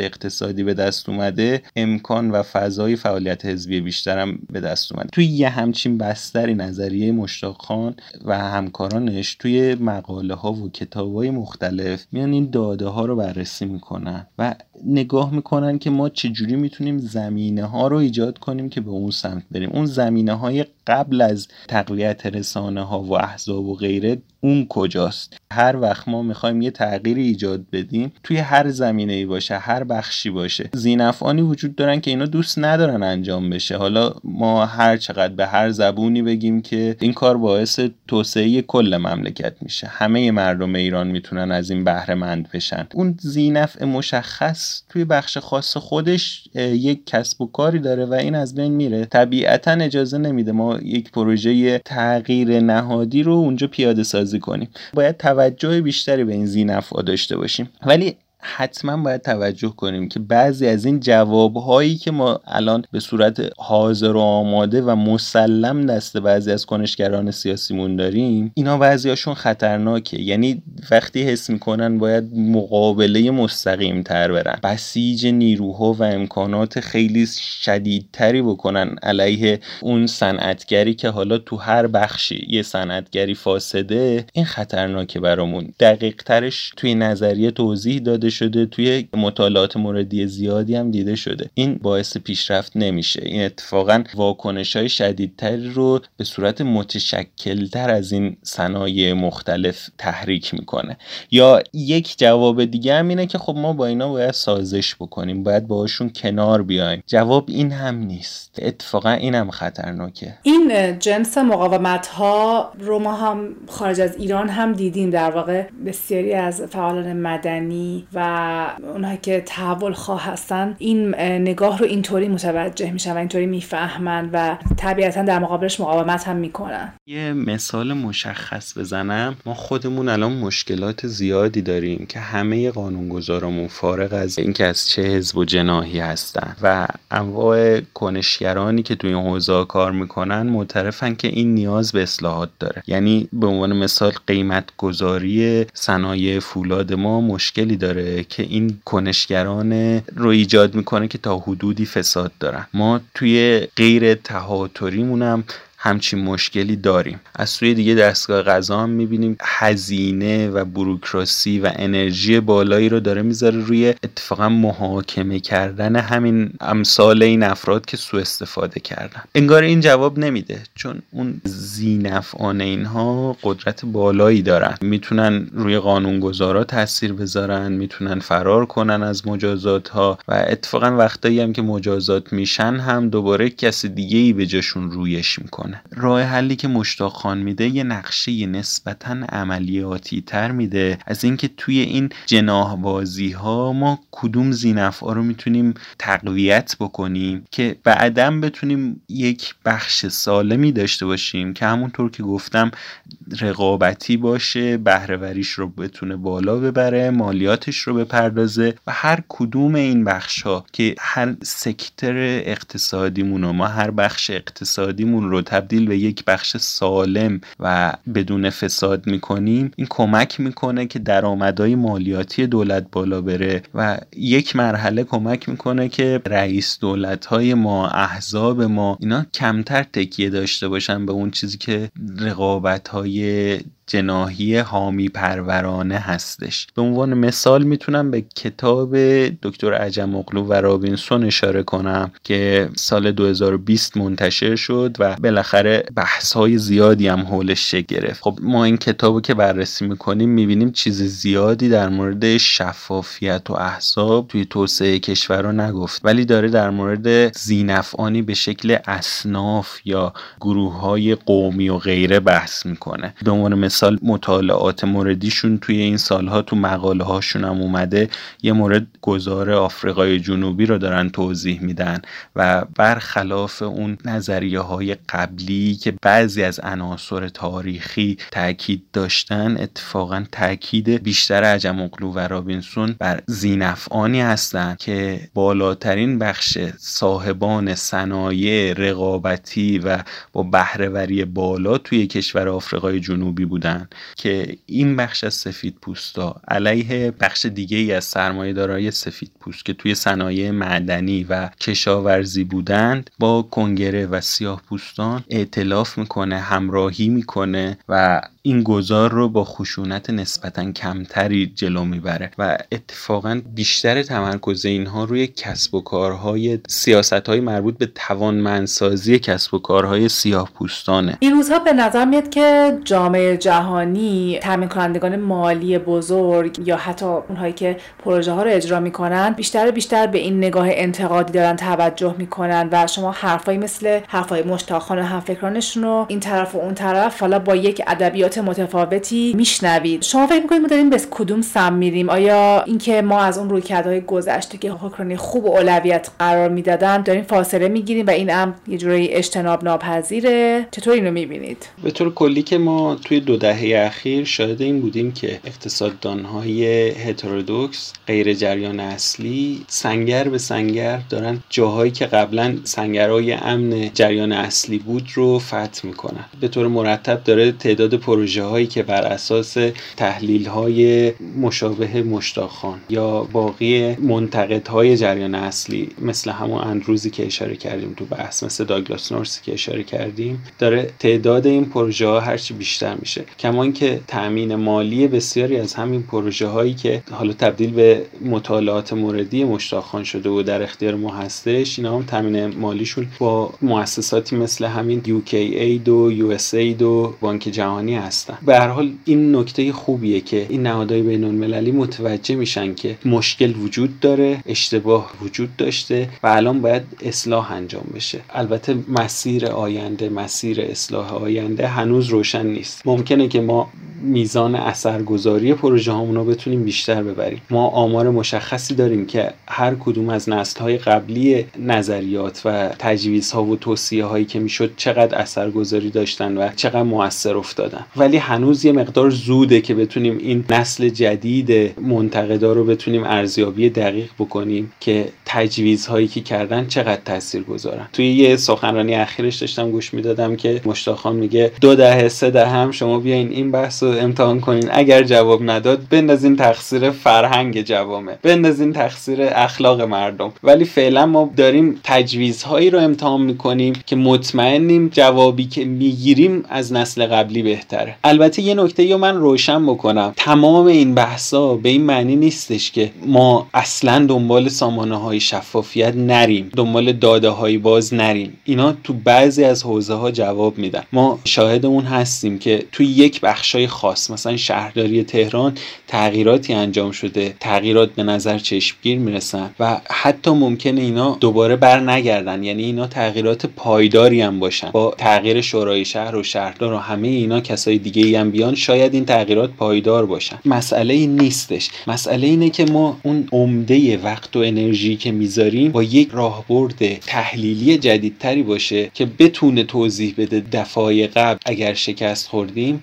اقتصادی به دست اومده امکان و فضای فعالیت حزبی بیشترم به دست اومده. توی یه همچین بستری نظریه مشتاق خان و همکارانش توی مقاله ها و کتاب های مختلف میان این داده ها رو بررسی می‌کنن و نگاه می‌کنن که ما چجوری می‌تونیم زمینه ها رو ایجاد کنیم که به اون سمت بریم. اون زمینه های قبل از تقویت رسانه ها و احزاب و غیره اون کجاست؟ هر وقت ما می‌خوایم یه تغییری ایجاد بدیم توی هر زمینه ای باشه هر بخشی باشه زینفانی وجود دارن که اینا دوست ندارن انجام بشه. حالا ما هر چقدر به هر زبونی بگیم که این کار باعث توسعه کل مملکت میشه. همه مردم ایران می‌تونن از این بهره مند بشن. اون زینف مشخص توی بخش خاص خودش یک کسب و کاری داره و این از بین میره. طبیعتا اجازه نمیده ما یک پروژه تغییر نهادی رو اونجا پیاده سازی کنیم. باید توجه بیشتری به این زینفعا داشته باشیم. ولی حتما باید توجه کنیم که بعضی از این جوابهایی که ما الان به صورت حاضر و آماده و مسلم دست بعضی از کنشگران سیاسیمون داریم اینا بعضیاشون خطرناکه. یعنی وقتی حس می‌کنن باید مقابله مستقیم تر برن. بسیج نیروها و امکانات خیلی شدیدتری بکنن علیه اون صنعتگری که حالا تو هر بخشی یه صنعتگری فاسده این خطرناکه برامون. دقیق ترش توی نظریه توضیح داده شده توی مطالعات موردی زیادی هم دیده شده. این باعث پیشرفت نمیشه. این اتفاقا واکنش های شدیدتری رو به صورت متشکلتر از این صنایع مختلف تحریک می‌کنه. یا یک جواب دیگه هم اینه که خب ما با اینا باید سازش بکنیم باید باهاشون کنار بیایم. جواب این هم نیست. اتفاقا این هم خطرناکه. این جنس مقاومت ها رو ما هم خارج از ایران هم دیدیم. در واقع بسیاری از فعالان مدنی و اونایی که تحول خواه هستن این نگاه رو اینطوری متوجه میشن و اینطوری می‌فهمن و طبیعتا در مقابلش مقاومت هم می‌کنن. یه مثال مشخص بزنم. ما خودمون الان مشکلات زیادی داریم که همه قانونگذارمون فارغ از اینکه از چه حزب و جناهی هستن و انواع کنشگرانی که توی این حوزه کار می‌کنن معترفن که این نیاز به اصلاحات داره. یعنی به عنوان مثال قیمت گذاری صنایع فولاد ما مشکلی داره که این کنشگران رو ایجاد می‌کنه که تا حدودی فساد دارن. ما توی غیر تهاتریمونم همچین مشکلی داریم. از سوی دیگه دستگاه غذا هم می‌بینیم هزینه و بروکراسی و انرژی بالایی رو داره می‌ذاره روی اتفاقا محاکمه کردن همین امثال این افراد که سوء استفاده کردن. انگار این جواب نمیده چون اون زینفعان اینها قدرت بالایی دارن. می‌تونن روی قانونگذارا تاثیر بذارن می‌تونن فرار کنن از مجازات ها و اتفاقا وقتایی هم که مجازات میشن هم دوباره کسی دیگه ای به جاشون رویش می‌کنه. راه حلی که مشتاق خان میده یه نقشه نسبتا عملیاتی تر میده. از اینکه توی این جناح بازی ها ما کدوم زینفعا رو می‌تونیم تقویت بکنیم که بعدا بتونیم یک بخش سالمی داشته باشیم که همونطور که گفتم رقابتی باشه بهرهوریش رو بتونه بالا ببره مالیاتش رو بپردازه و هر کدوم این بخش ها که هر سکتر اقتصادیمون و ما هر بخش اقتصادیمون رو تبدیل به یک بخش سالم و بدون فساد می‌کنیم این کمک می‌کنه که درآمدهای مالیاتی دولت بالا بره و یک مرحله کمک می‌کنه که رئیس دولت های ما احزاب ما اینا کمتر تکیه داشته باشن به اون چیزی که رقابت های جناهی حامی پرورانه هستش. به عنوان مثال می‌تونم به کتاب دکتر عجم اقلو و رابینسون اشاره کنم که سال 2020 منتشر شد و بالاخره بحث های زیادی هم حولش گرفت. خب ما این کتابو که بررسی می‌کنیم می‌بینیم چیز زیادی در مورد شفافیت و احساب توی توسعه کشور نگفت ولی داره در مورد زینفعانی به شکل اصناف یا گروه های قومی و غیره بحث می‌کنه. به عنوان امثال مطالعات موردیشون توی این سالها تو مقاله هاشون هم اومده. یه مورد گذار آفریقای جنوبی رو دارن توضیح میدن و برخلاف اون نظریه های قبلی که بعضی از عناصر تاریخی تاکید داشتن اتفاقا تاکید بیشتر عجم اقلو و رابینسون بر زینفعانی هستند که بالاترین بخش صاحبان صنایع رقابتی و با بهرهوری بالا توی کشور آفریقای جنوبی بودن. که این بخش از سفید پوستا علیه بخش دیگه ای از سرمایه دارای سفید پوست که توی صنایع معدنی و کشاورزی بودند با کنگره و سیاه پوستان اعتلاف می‌کنه همراهی می‌کنه و این گذار رو با خشونت نسبتا کمتری جلو می‌بره و اتفاقا بیشتر تمرکز اینها روی کسب و کارهای سیاست های مربوط به توانمندسازی کسب و کارهای سیاه پوستانه. این روزها به نظر میاد که جامعه تامین کنندگان مالی بزرگ یا حتی اونهایی که پروژه ها رو اجرا می‌کنن بیشتر بیشتر به این نگاه انتقادی دارن توجه می‌کنن و شما حرفایی مثل حرفای مشتاقان و همفکرانشون رو این طرف و اون طرف حالا با یک ادبیات متفاوتی میشنوید. شما فکر می‌کنید ما داریم به کدوم سم میریم؟ آیا اینکه ما از اون رویکردهای گذشته که حکمرانی خوب و اولویت قرار می‌دادن داریم فاصله می‌گیریم و این امر یه جوری اجتناب ناپذیره؟ چطور اینو می‌بینید؟ به طور کلی که ما توی دو دهه اخیر شاهد این بودیم که اقتصاددانهای هترودوکس غیر جریان اصلی سنگر به سنگر دارن جاهایی که قبلا سنگرهای امن جریان اصلی بود رو فتح می‌کنن. به طور مرتب داره تعداد پروژه هایی که بر اساس تحلیل های مشابه مشتاقان یا باقی منتقد های جریان اصلی مثل همون اندروزی که اشاره کردیم تو بحث مثل داگلاس نورسی که اشاره کردیم داره تعداد این پروژه ها هرچی بیشتر میشه. کمان که تأمین مالی بسیاری از همین پروژه هایی که حالا تبدیل به مطالعات موردی مشتاقان شده و در اختیار ما هستش اینا هم تامین مالیشون با مؤسساتی مثل همین UK اید و US اید و بانک جهانی هستن. به هر حال این نکته خوبیه که این نهادهای بین المللی متوجه میشن که مشکل وجود داره اشتباه وجود داشته و الان باید اصلاح انجام بشه. البته مسیر آینده مسیر اصلاح آینده هنوز روشن نیست. ممکنه که ما میزان اثرگذاری پروژه رو بتونیم بیشتر ببریم. ما آمار مشخصی داریم که هر کدوم از نسل قبلی نظریات و تجویز ها و توصیه هایی که می‌شد چقدر اثرگذاری داشتن و چقدر موثر افتادن. ولی هنوز یه مقدار زوده که بتونیم این نسل جدید منتقدا رو بتونیم ارزیابی دقیق بکنیم که تجویزهایی که کردن چقدر تاثیر گذارن توی یه سخنرانی اخیرش داشتم گوش می‌دادم که مشتاقان میگه دو دهه سه هم شما بیاین این بحث رو امتحان کنین. اگر جواب نداد بندازین تقصیر فرهنگ جوامه بندازین تقصیر اخلاق مردم. ولی فعلا ما داریم تجویزهایی رو امتحان می‌کنیم که مطمئنیم جوابی که می‌گیریم از نسل قبلی بهتره. البته یه نکته رو من روشن بکنم. تمام این بحثا به این معنی نیستش که ما اصلا دنبال سامانه های شفافیت نریم. دنبال داده های باز نریم. اینا تو بعضی از حوزه ها جواب میدن. ما شاهد اون هستیم که تو یک بخشای خاص مثلا شهرداری تهران تغییراتی انجام شده تغییرات به نظر چشمگیر می‌رسن و حتی ممکنه اینا دوباره بر نگردن. یعنی اینا تغییرات پایداری هم باشن. با تغییر شورای شهر و شهردار و همه اینا کسای دیگه ای هم بیان شاید این تغییرات پایدار باشن. مسئله این نیستش. مسئله اینه که ما اون عمده وقت و انرژی که می‌ذاریم با یک راهبرد تحلیلی جدیدتری باشه که بتونه توضیح بده دفعه قبل اگر شکست خوردیم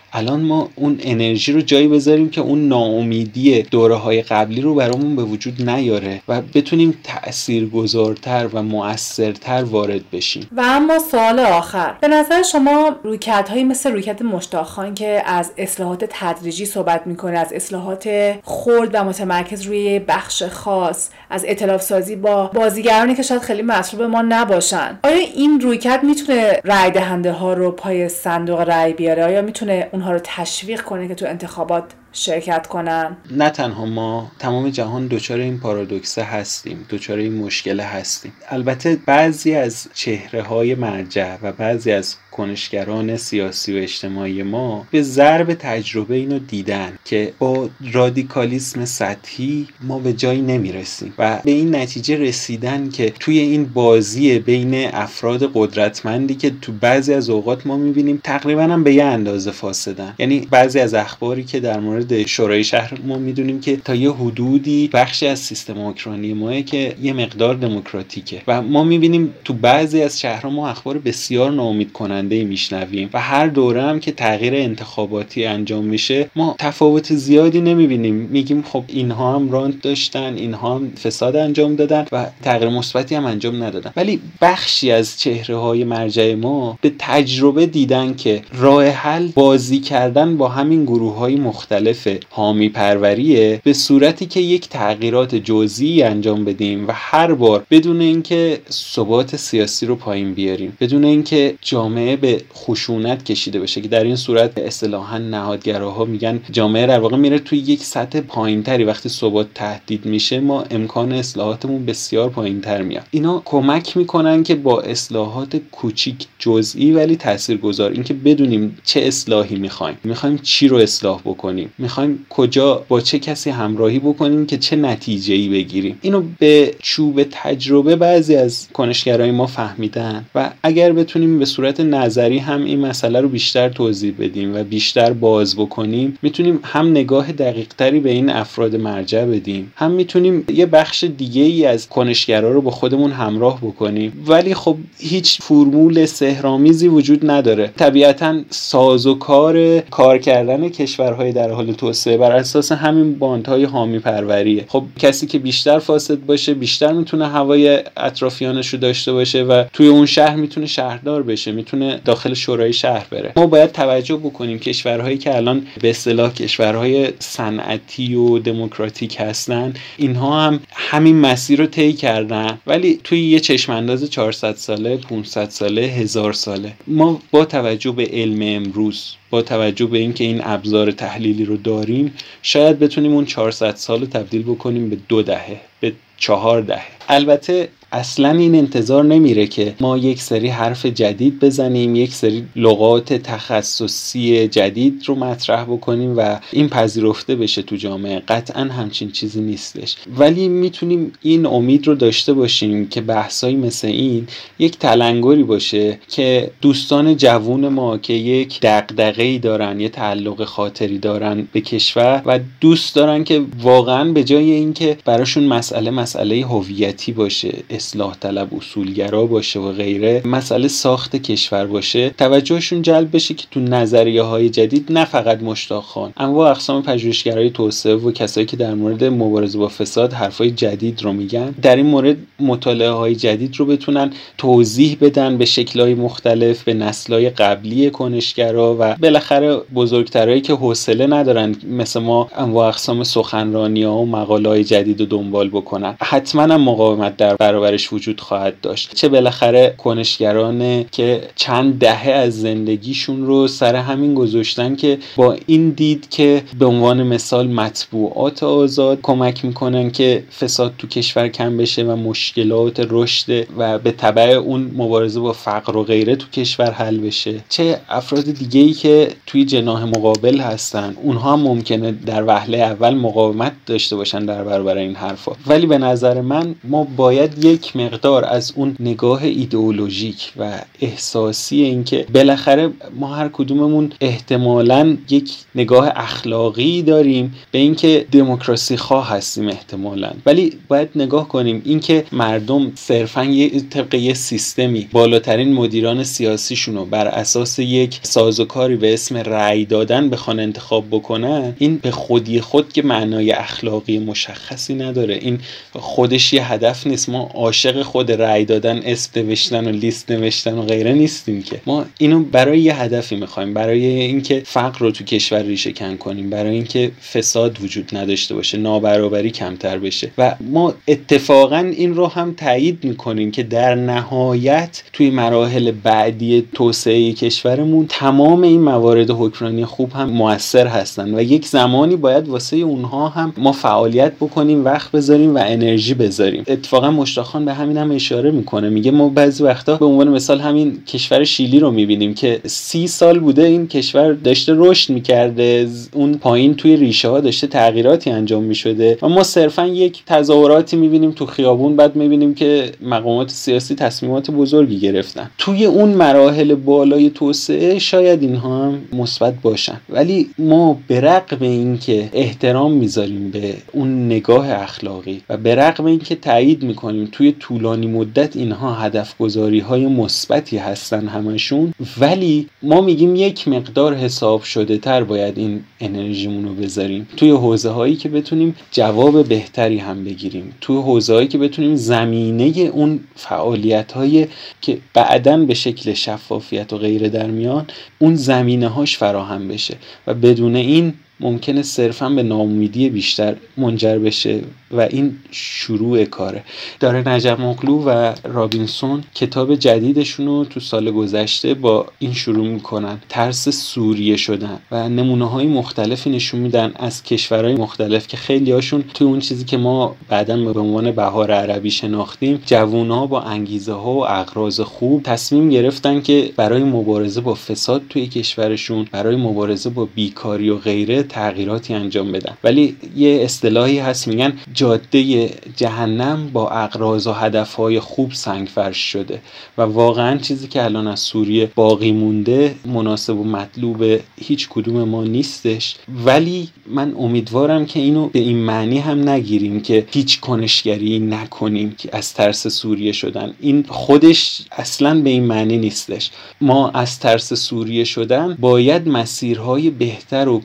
الان ما اون انرژی رو جایی بذاریم که اون ناامیدی دوره های قبلی رو برامون به وجود نیاره و بتونیم تاثیرگذارتر و مؤثرتر وارد بشیم. و اما سوال آخر. به نظر شما رویکردهایی مثل رویکرد مشتاقخان که از اصلاحات تدریجی صحبت می‌کنه از اصلاحات خرد و متمرکز روی بخش خاص از اطلاف سازی با بازیگرانی که شاید خیلی مطلوب ما نباشن آیا این رویکرد می‌تونه رای دهنده ها رو پای صندوق رای بیاره؟ آیا می‌تونه اونها رو تشویق کنه که تو انتخابات شرکت کنن. نه تنها ما تمام جهان دچار این پارادوکسه هستیم دچار این مشکل هستیم. البته بعضی از چهره های مرجع و بعضی از کنشگران سیاسی و اجتماعی ما به ضرب تجربه اینو دیدن که با رادیکالیسم سطحی ما به جایی نمی‌رسیم و به این نتیجه رسیدن که توی این بازی بین افراد قدرتمندی که تو بعضی از اوقات ما می‌بینیم تقریبا هم به یه اندازه فاسدن. یعنی بعضی از اخباری که در مورد شورای شهر ما می‌دونیم که تا یه حدودی بخشی از سیستم اوکرانی ماه که یه مقدار دموکراتیکه. و ما می‌بینیم تو بعضی از شهرها ما اخبار بسیار ناامید کننده ای میشنویم و هر دوره هم که تغییر انتخاباتی انجام میشه ما تفاوت زیادی نمی‌بینیم. میگیم خب اینها هم راند داشتن اینها هم فساد انجام دادن و تغییر مثبتی هم انجام ندادن. ولی بخشی از چهره های مرجع ما به تجربه دیدن که راه حل بازی کردن با همین گروه های مختلف حامی پروریه به صورتی که یک تغییرات جزئی انجام بدیم و هر بار بدون اینکه ثبات سیاسی رو پایین بیاریم بدون اینکه جامعه به خشونت کشیده بشه که در این صورت اصطلاحا نهادگراها میگن جامعه در واقع میره توی یک سطح پایینتری. وقتی ثبات تهدید میشه ما امکان اصلاحاتمون بسیار پایینتر میاد. اینا کمک می‌کنن که با اصلاحات کوچیک جزئی ولی تاثیرگذار. اینکه بدونیم چه اصلاحی می‌خوایم. می‌خوایم چی رو اصلاح بکنیم؟ می‌خوایم کجا با چه کسی همراهی بکنیم که چه نتیجه ای بگیریم؟ اینو به چوب تجربه بعضی از کنشگرای ما فهمیدن. و اگر بتونیم به صورت نظری هم این مسئله رو بیشتر توضیح بدیم و بیشتر باز بکنیم می‌تونیم هم نگاه دقیقتری به این افراد مرجع بدیم هم می‌تونیم یه بخش دیگه ای از کنشگرا رو با خودمون همراه بکنیم. ولی خب هیچ فرمول سهرامیزی وجود نداره. طبیعتا ساز و کار کار کردن کشورهای در حال توسعه بر اساس همین باندهای حامی پروریه. خب کسی که بیشتر فاسد باشه بیشتر می‌تونه هوای اطرافیانش رو داشته باشه و توی اون شهر می‌تونه شهردار بشه می‌تونه داخل شورای شهر بره. ما باید توجه بکنیم کشورهایی که الان به اصطلاح کشورهای صنعتی و دموکراتیک هستن اینها هم همین مسیر رو طی کردن ولی توی یه چشم انداز 400 ساله 500 ساله هزار ساله. ما با توجه به علم امروز با توجه به اینکه این ابزار تحلیلی رو داریم شاید بتونیم اون 400 سال رو تبدیل بکنیم به دو دهه. به چهار دهه. البته اصلا این انتظار نمیره که ما یک سری حرف جدید بزنیم یک سری لغات تخصصی جدید رو مطرح بکنیم و این پذیرفته بشه تو جامعه. قطعا همچین چیزی نیستش. ولی می‌تونیم این امید رو داشته باشیم که بحثایی مثل این یک تلنگری باشه که دوستان جوون ما که یک دقدقه ای دارن یه تعلق خاطری دارن به کشور و دوست دارن که واقعا به جای اینکه براشون مسئله مسئله هویتی باشه اصلاح طلب اصولگرا باشه و غیره مسئله ساخت کشور باشه توجهشون جلب بشه که تو نظریه های جدید نه فقط مشتاق خان اما اقسام پژوهشگرای توسعه و کسایی که در مورد مبارزه با فساد حرفای جدید رو میگن در این مورد مطالعه های جدید رو بتونن توضیح بدن به شکلهای مختلف به نسلهای قبلی کنشگرا و بالاخره بزرگترهایی که حوصله ندارن مثل ما انواع اقسام سخنرانی ها و مقاله های جدید رو دنبال بکنن. حتما مقاومت در برابرش وجود خواهد داشت. چه بالاخره کنشگران که چند دهه از زندگیشون رو سر همین گذاشتن که با این دید که به عنوان مثال مطبوعات آزاد کمک می‌کنن که فساد تو کشور کم بشه و مشکلات رشد و به طبع اون مبارزه با فقر و غیره تو کشور حل بشه. چه افراد دیگه ای که توی جناح مقابل هستن اونها هم ممکنه در وهله اول مقاومت داشته باشن در برابر این حرفا. ولی به نظر من ما باید یک مقدار از اون نگاه ایدئولوژیک و احساسی اینکه بالاخره ما هر کدوممون احتمالا یک نگاه اخلاقی داریم به اینکه دموکراسی خواه هستیم احتمالا. ولی باید نگاه کنیم اینکه مردم صرفا یه طبق یه سیستمی بالاترین مدیران سیاسیشون رو بر اساس یک سازوکاری به اسم رأی دادن بخوان انتخاب بکنن این به خودی خود که معنای اخلاقی مشخصی نداره. این خودش یه هدف نیست. ما عاشق خود رأی دادن اسم نوشتن و لیست نوشتن و غیره نیستیم که. ما اینو برای یه هدفی می‌خوایم. برای اینکه فقر رو تو کشور ریشه کن کنیم. برای اینکه فساد وجود نداشته باشه نابرابری کمتر بشه. و ما اتفاقا این رو هم تایید می‌کنیم که در نهایت توی مراحل بعدی توسعه کشورمون تمام این موارد حکمرانی خوب هم موثر هستن. و یک زمانی باید واسه اونها هم ما فعالیت بکنیم وقت بذاریم و انرژی بذاریم. اتفاقا مشتاقان به همین هم اشاره می‌کنه. میگه ما بعضی وقتا به عنوان مثال همین کشور شیلی رو می‌بینیم که سی سال بوده این کشور داشته رشد می‌کرده. اون پایین توی ریشه ها داشته تغییراتی انجام می‌شده. و ما صرفا یک تظاهراتی می‌بینیم تو خیابون بعد می‌بینیم که مقامات سیاسی تصمیمات بزرگی گرفتن. توی اون مراحل بالای توسعه شاید اینها هم مثبت باشن. ولی ما به رغم اینکه احترام می‌ذاریم به اون نگاه اخلاقی و به رغم اینکه تایید می‌کنیم توی طولانی مدت اینها هدف گذاری های مثبتی هستن همشون ولی ما میگیم یک مقدار حساب شده تر باید این انرژیمون رو بذاریم. توی حوزه هایی که بتونیم جواب بهتری هم بگیریم. توی حوزه هایی که بتونیم زمینه اون فعالیت های که بعدا به شکل شفافیت و غیره در میان اون زمینه هاش فراهم بشه. و بدون این ممکنه صرفا به ناامیدی بیشتر منجر بشه و این شروع کاره. داره نجم مقلو و رابینسون کتاب جدیدشون رو تو سال گذشته با این شروع می‌کنن. ترس سوریه شدن و نمونه های مختلفی نشون میدن از کشورهای مختلف که خیلی هاشون توی اون چیزی که ما بعدا به عنوان بهار عربی شناختیم جوونا با انگیزه ها و اغراض خوب تصمیم گرفتن که برای مبارزه با فساد توی کشورشون برای مبارزه با بیکاری و غیره تغییراتی انجام بدن. ولی یه اصطلاحی هست میگن جاده جهنم با اقراض و هدفهای خوب سنگفرش شده و واقعا چیزی که الان از سوریه باقی مونده مناسب و مطلوب هیچ کدوم ما نیستش. ولی من امیدوارم که اینو به این معنی هم نگیریم که هیچ کنشگری نکنیم که از ترس سوریه شدن. این خودش اصلا به این معنی نیستش. ما از ترس سوریه شدن باید مسیرهای بهتر و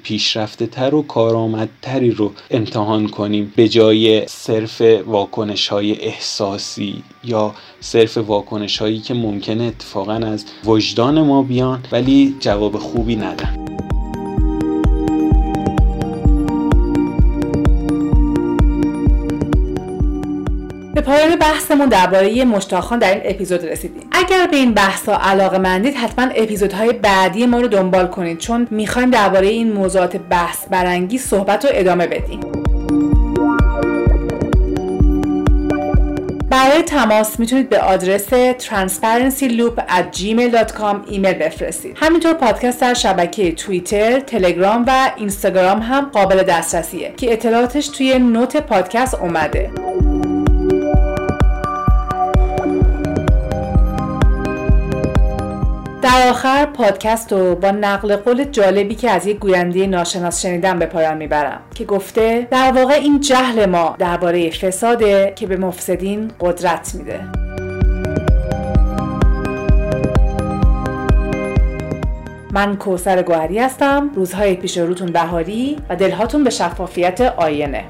پیشرفته تر و کارآمدتری رو امتحان کنیم. به جای صرف واکنش های احساسی یا صرف واکنش هایی که ممکنه اتفاقا از وجدان ما بیان ولی جواب خوبی ندن. به پایان بحثمون درباره مشتاقان در این اپیزود رسیدیم اگر به این بحث ها علاقه مندید حتما اپیزودهای بعدی ما رو دنبال کنید چون می‌خوایم درباره این موضوعات بحث برانگیز صحبت رو ادامه بدیم برای تماس می‌تونید به آدرس transparencyloop@gmail.com ایمیل بفرستید. همینطور پادکست در شبکه توییتر، تلگرام و اینستاگرام هم قابل دسترسیه که اطلاعاتش توی نوت پادکست اومده. در آخر پادکست رو با نقل قول جالبی که از یک گوینده ناشناس شنیدم به پایان می‌برم که گفته در واقع این جهل ما درباره فساده که به مفسدین قدرت میده. من کوسر گوهری هستم. روزهای پیش روتون بهاری و دلهاتون به شفافیت آینه.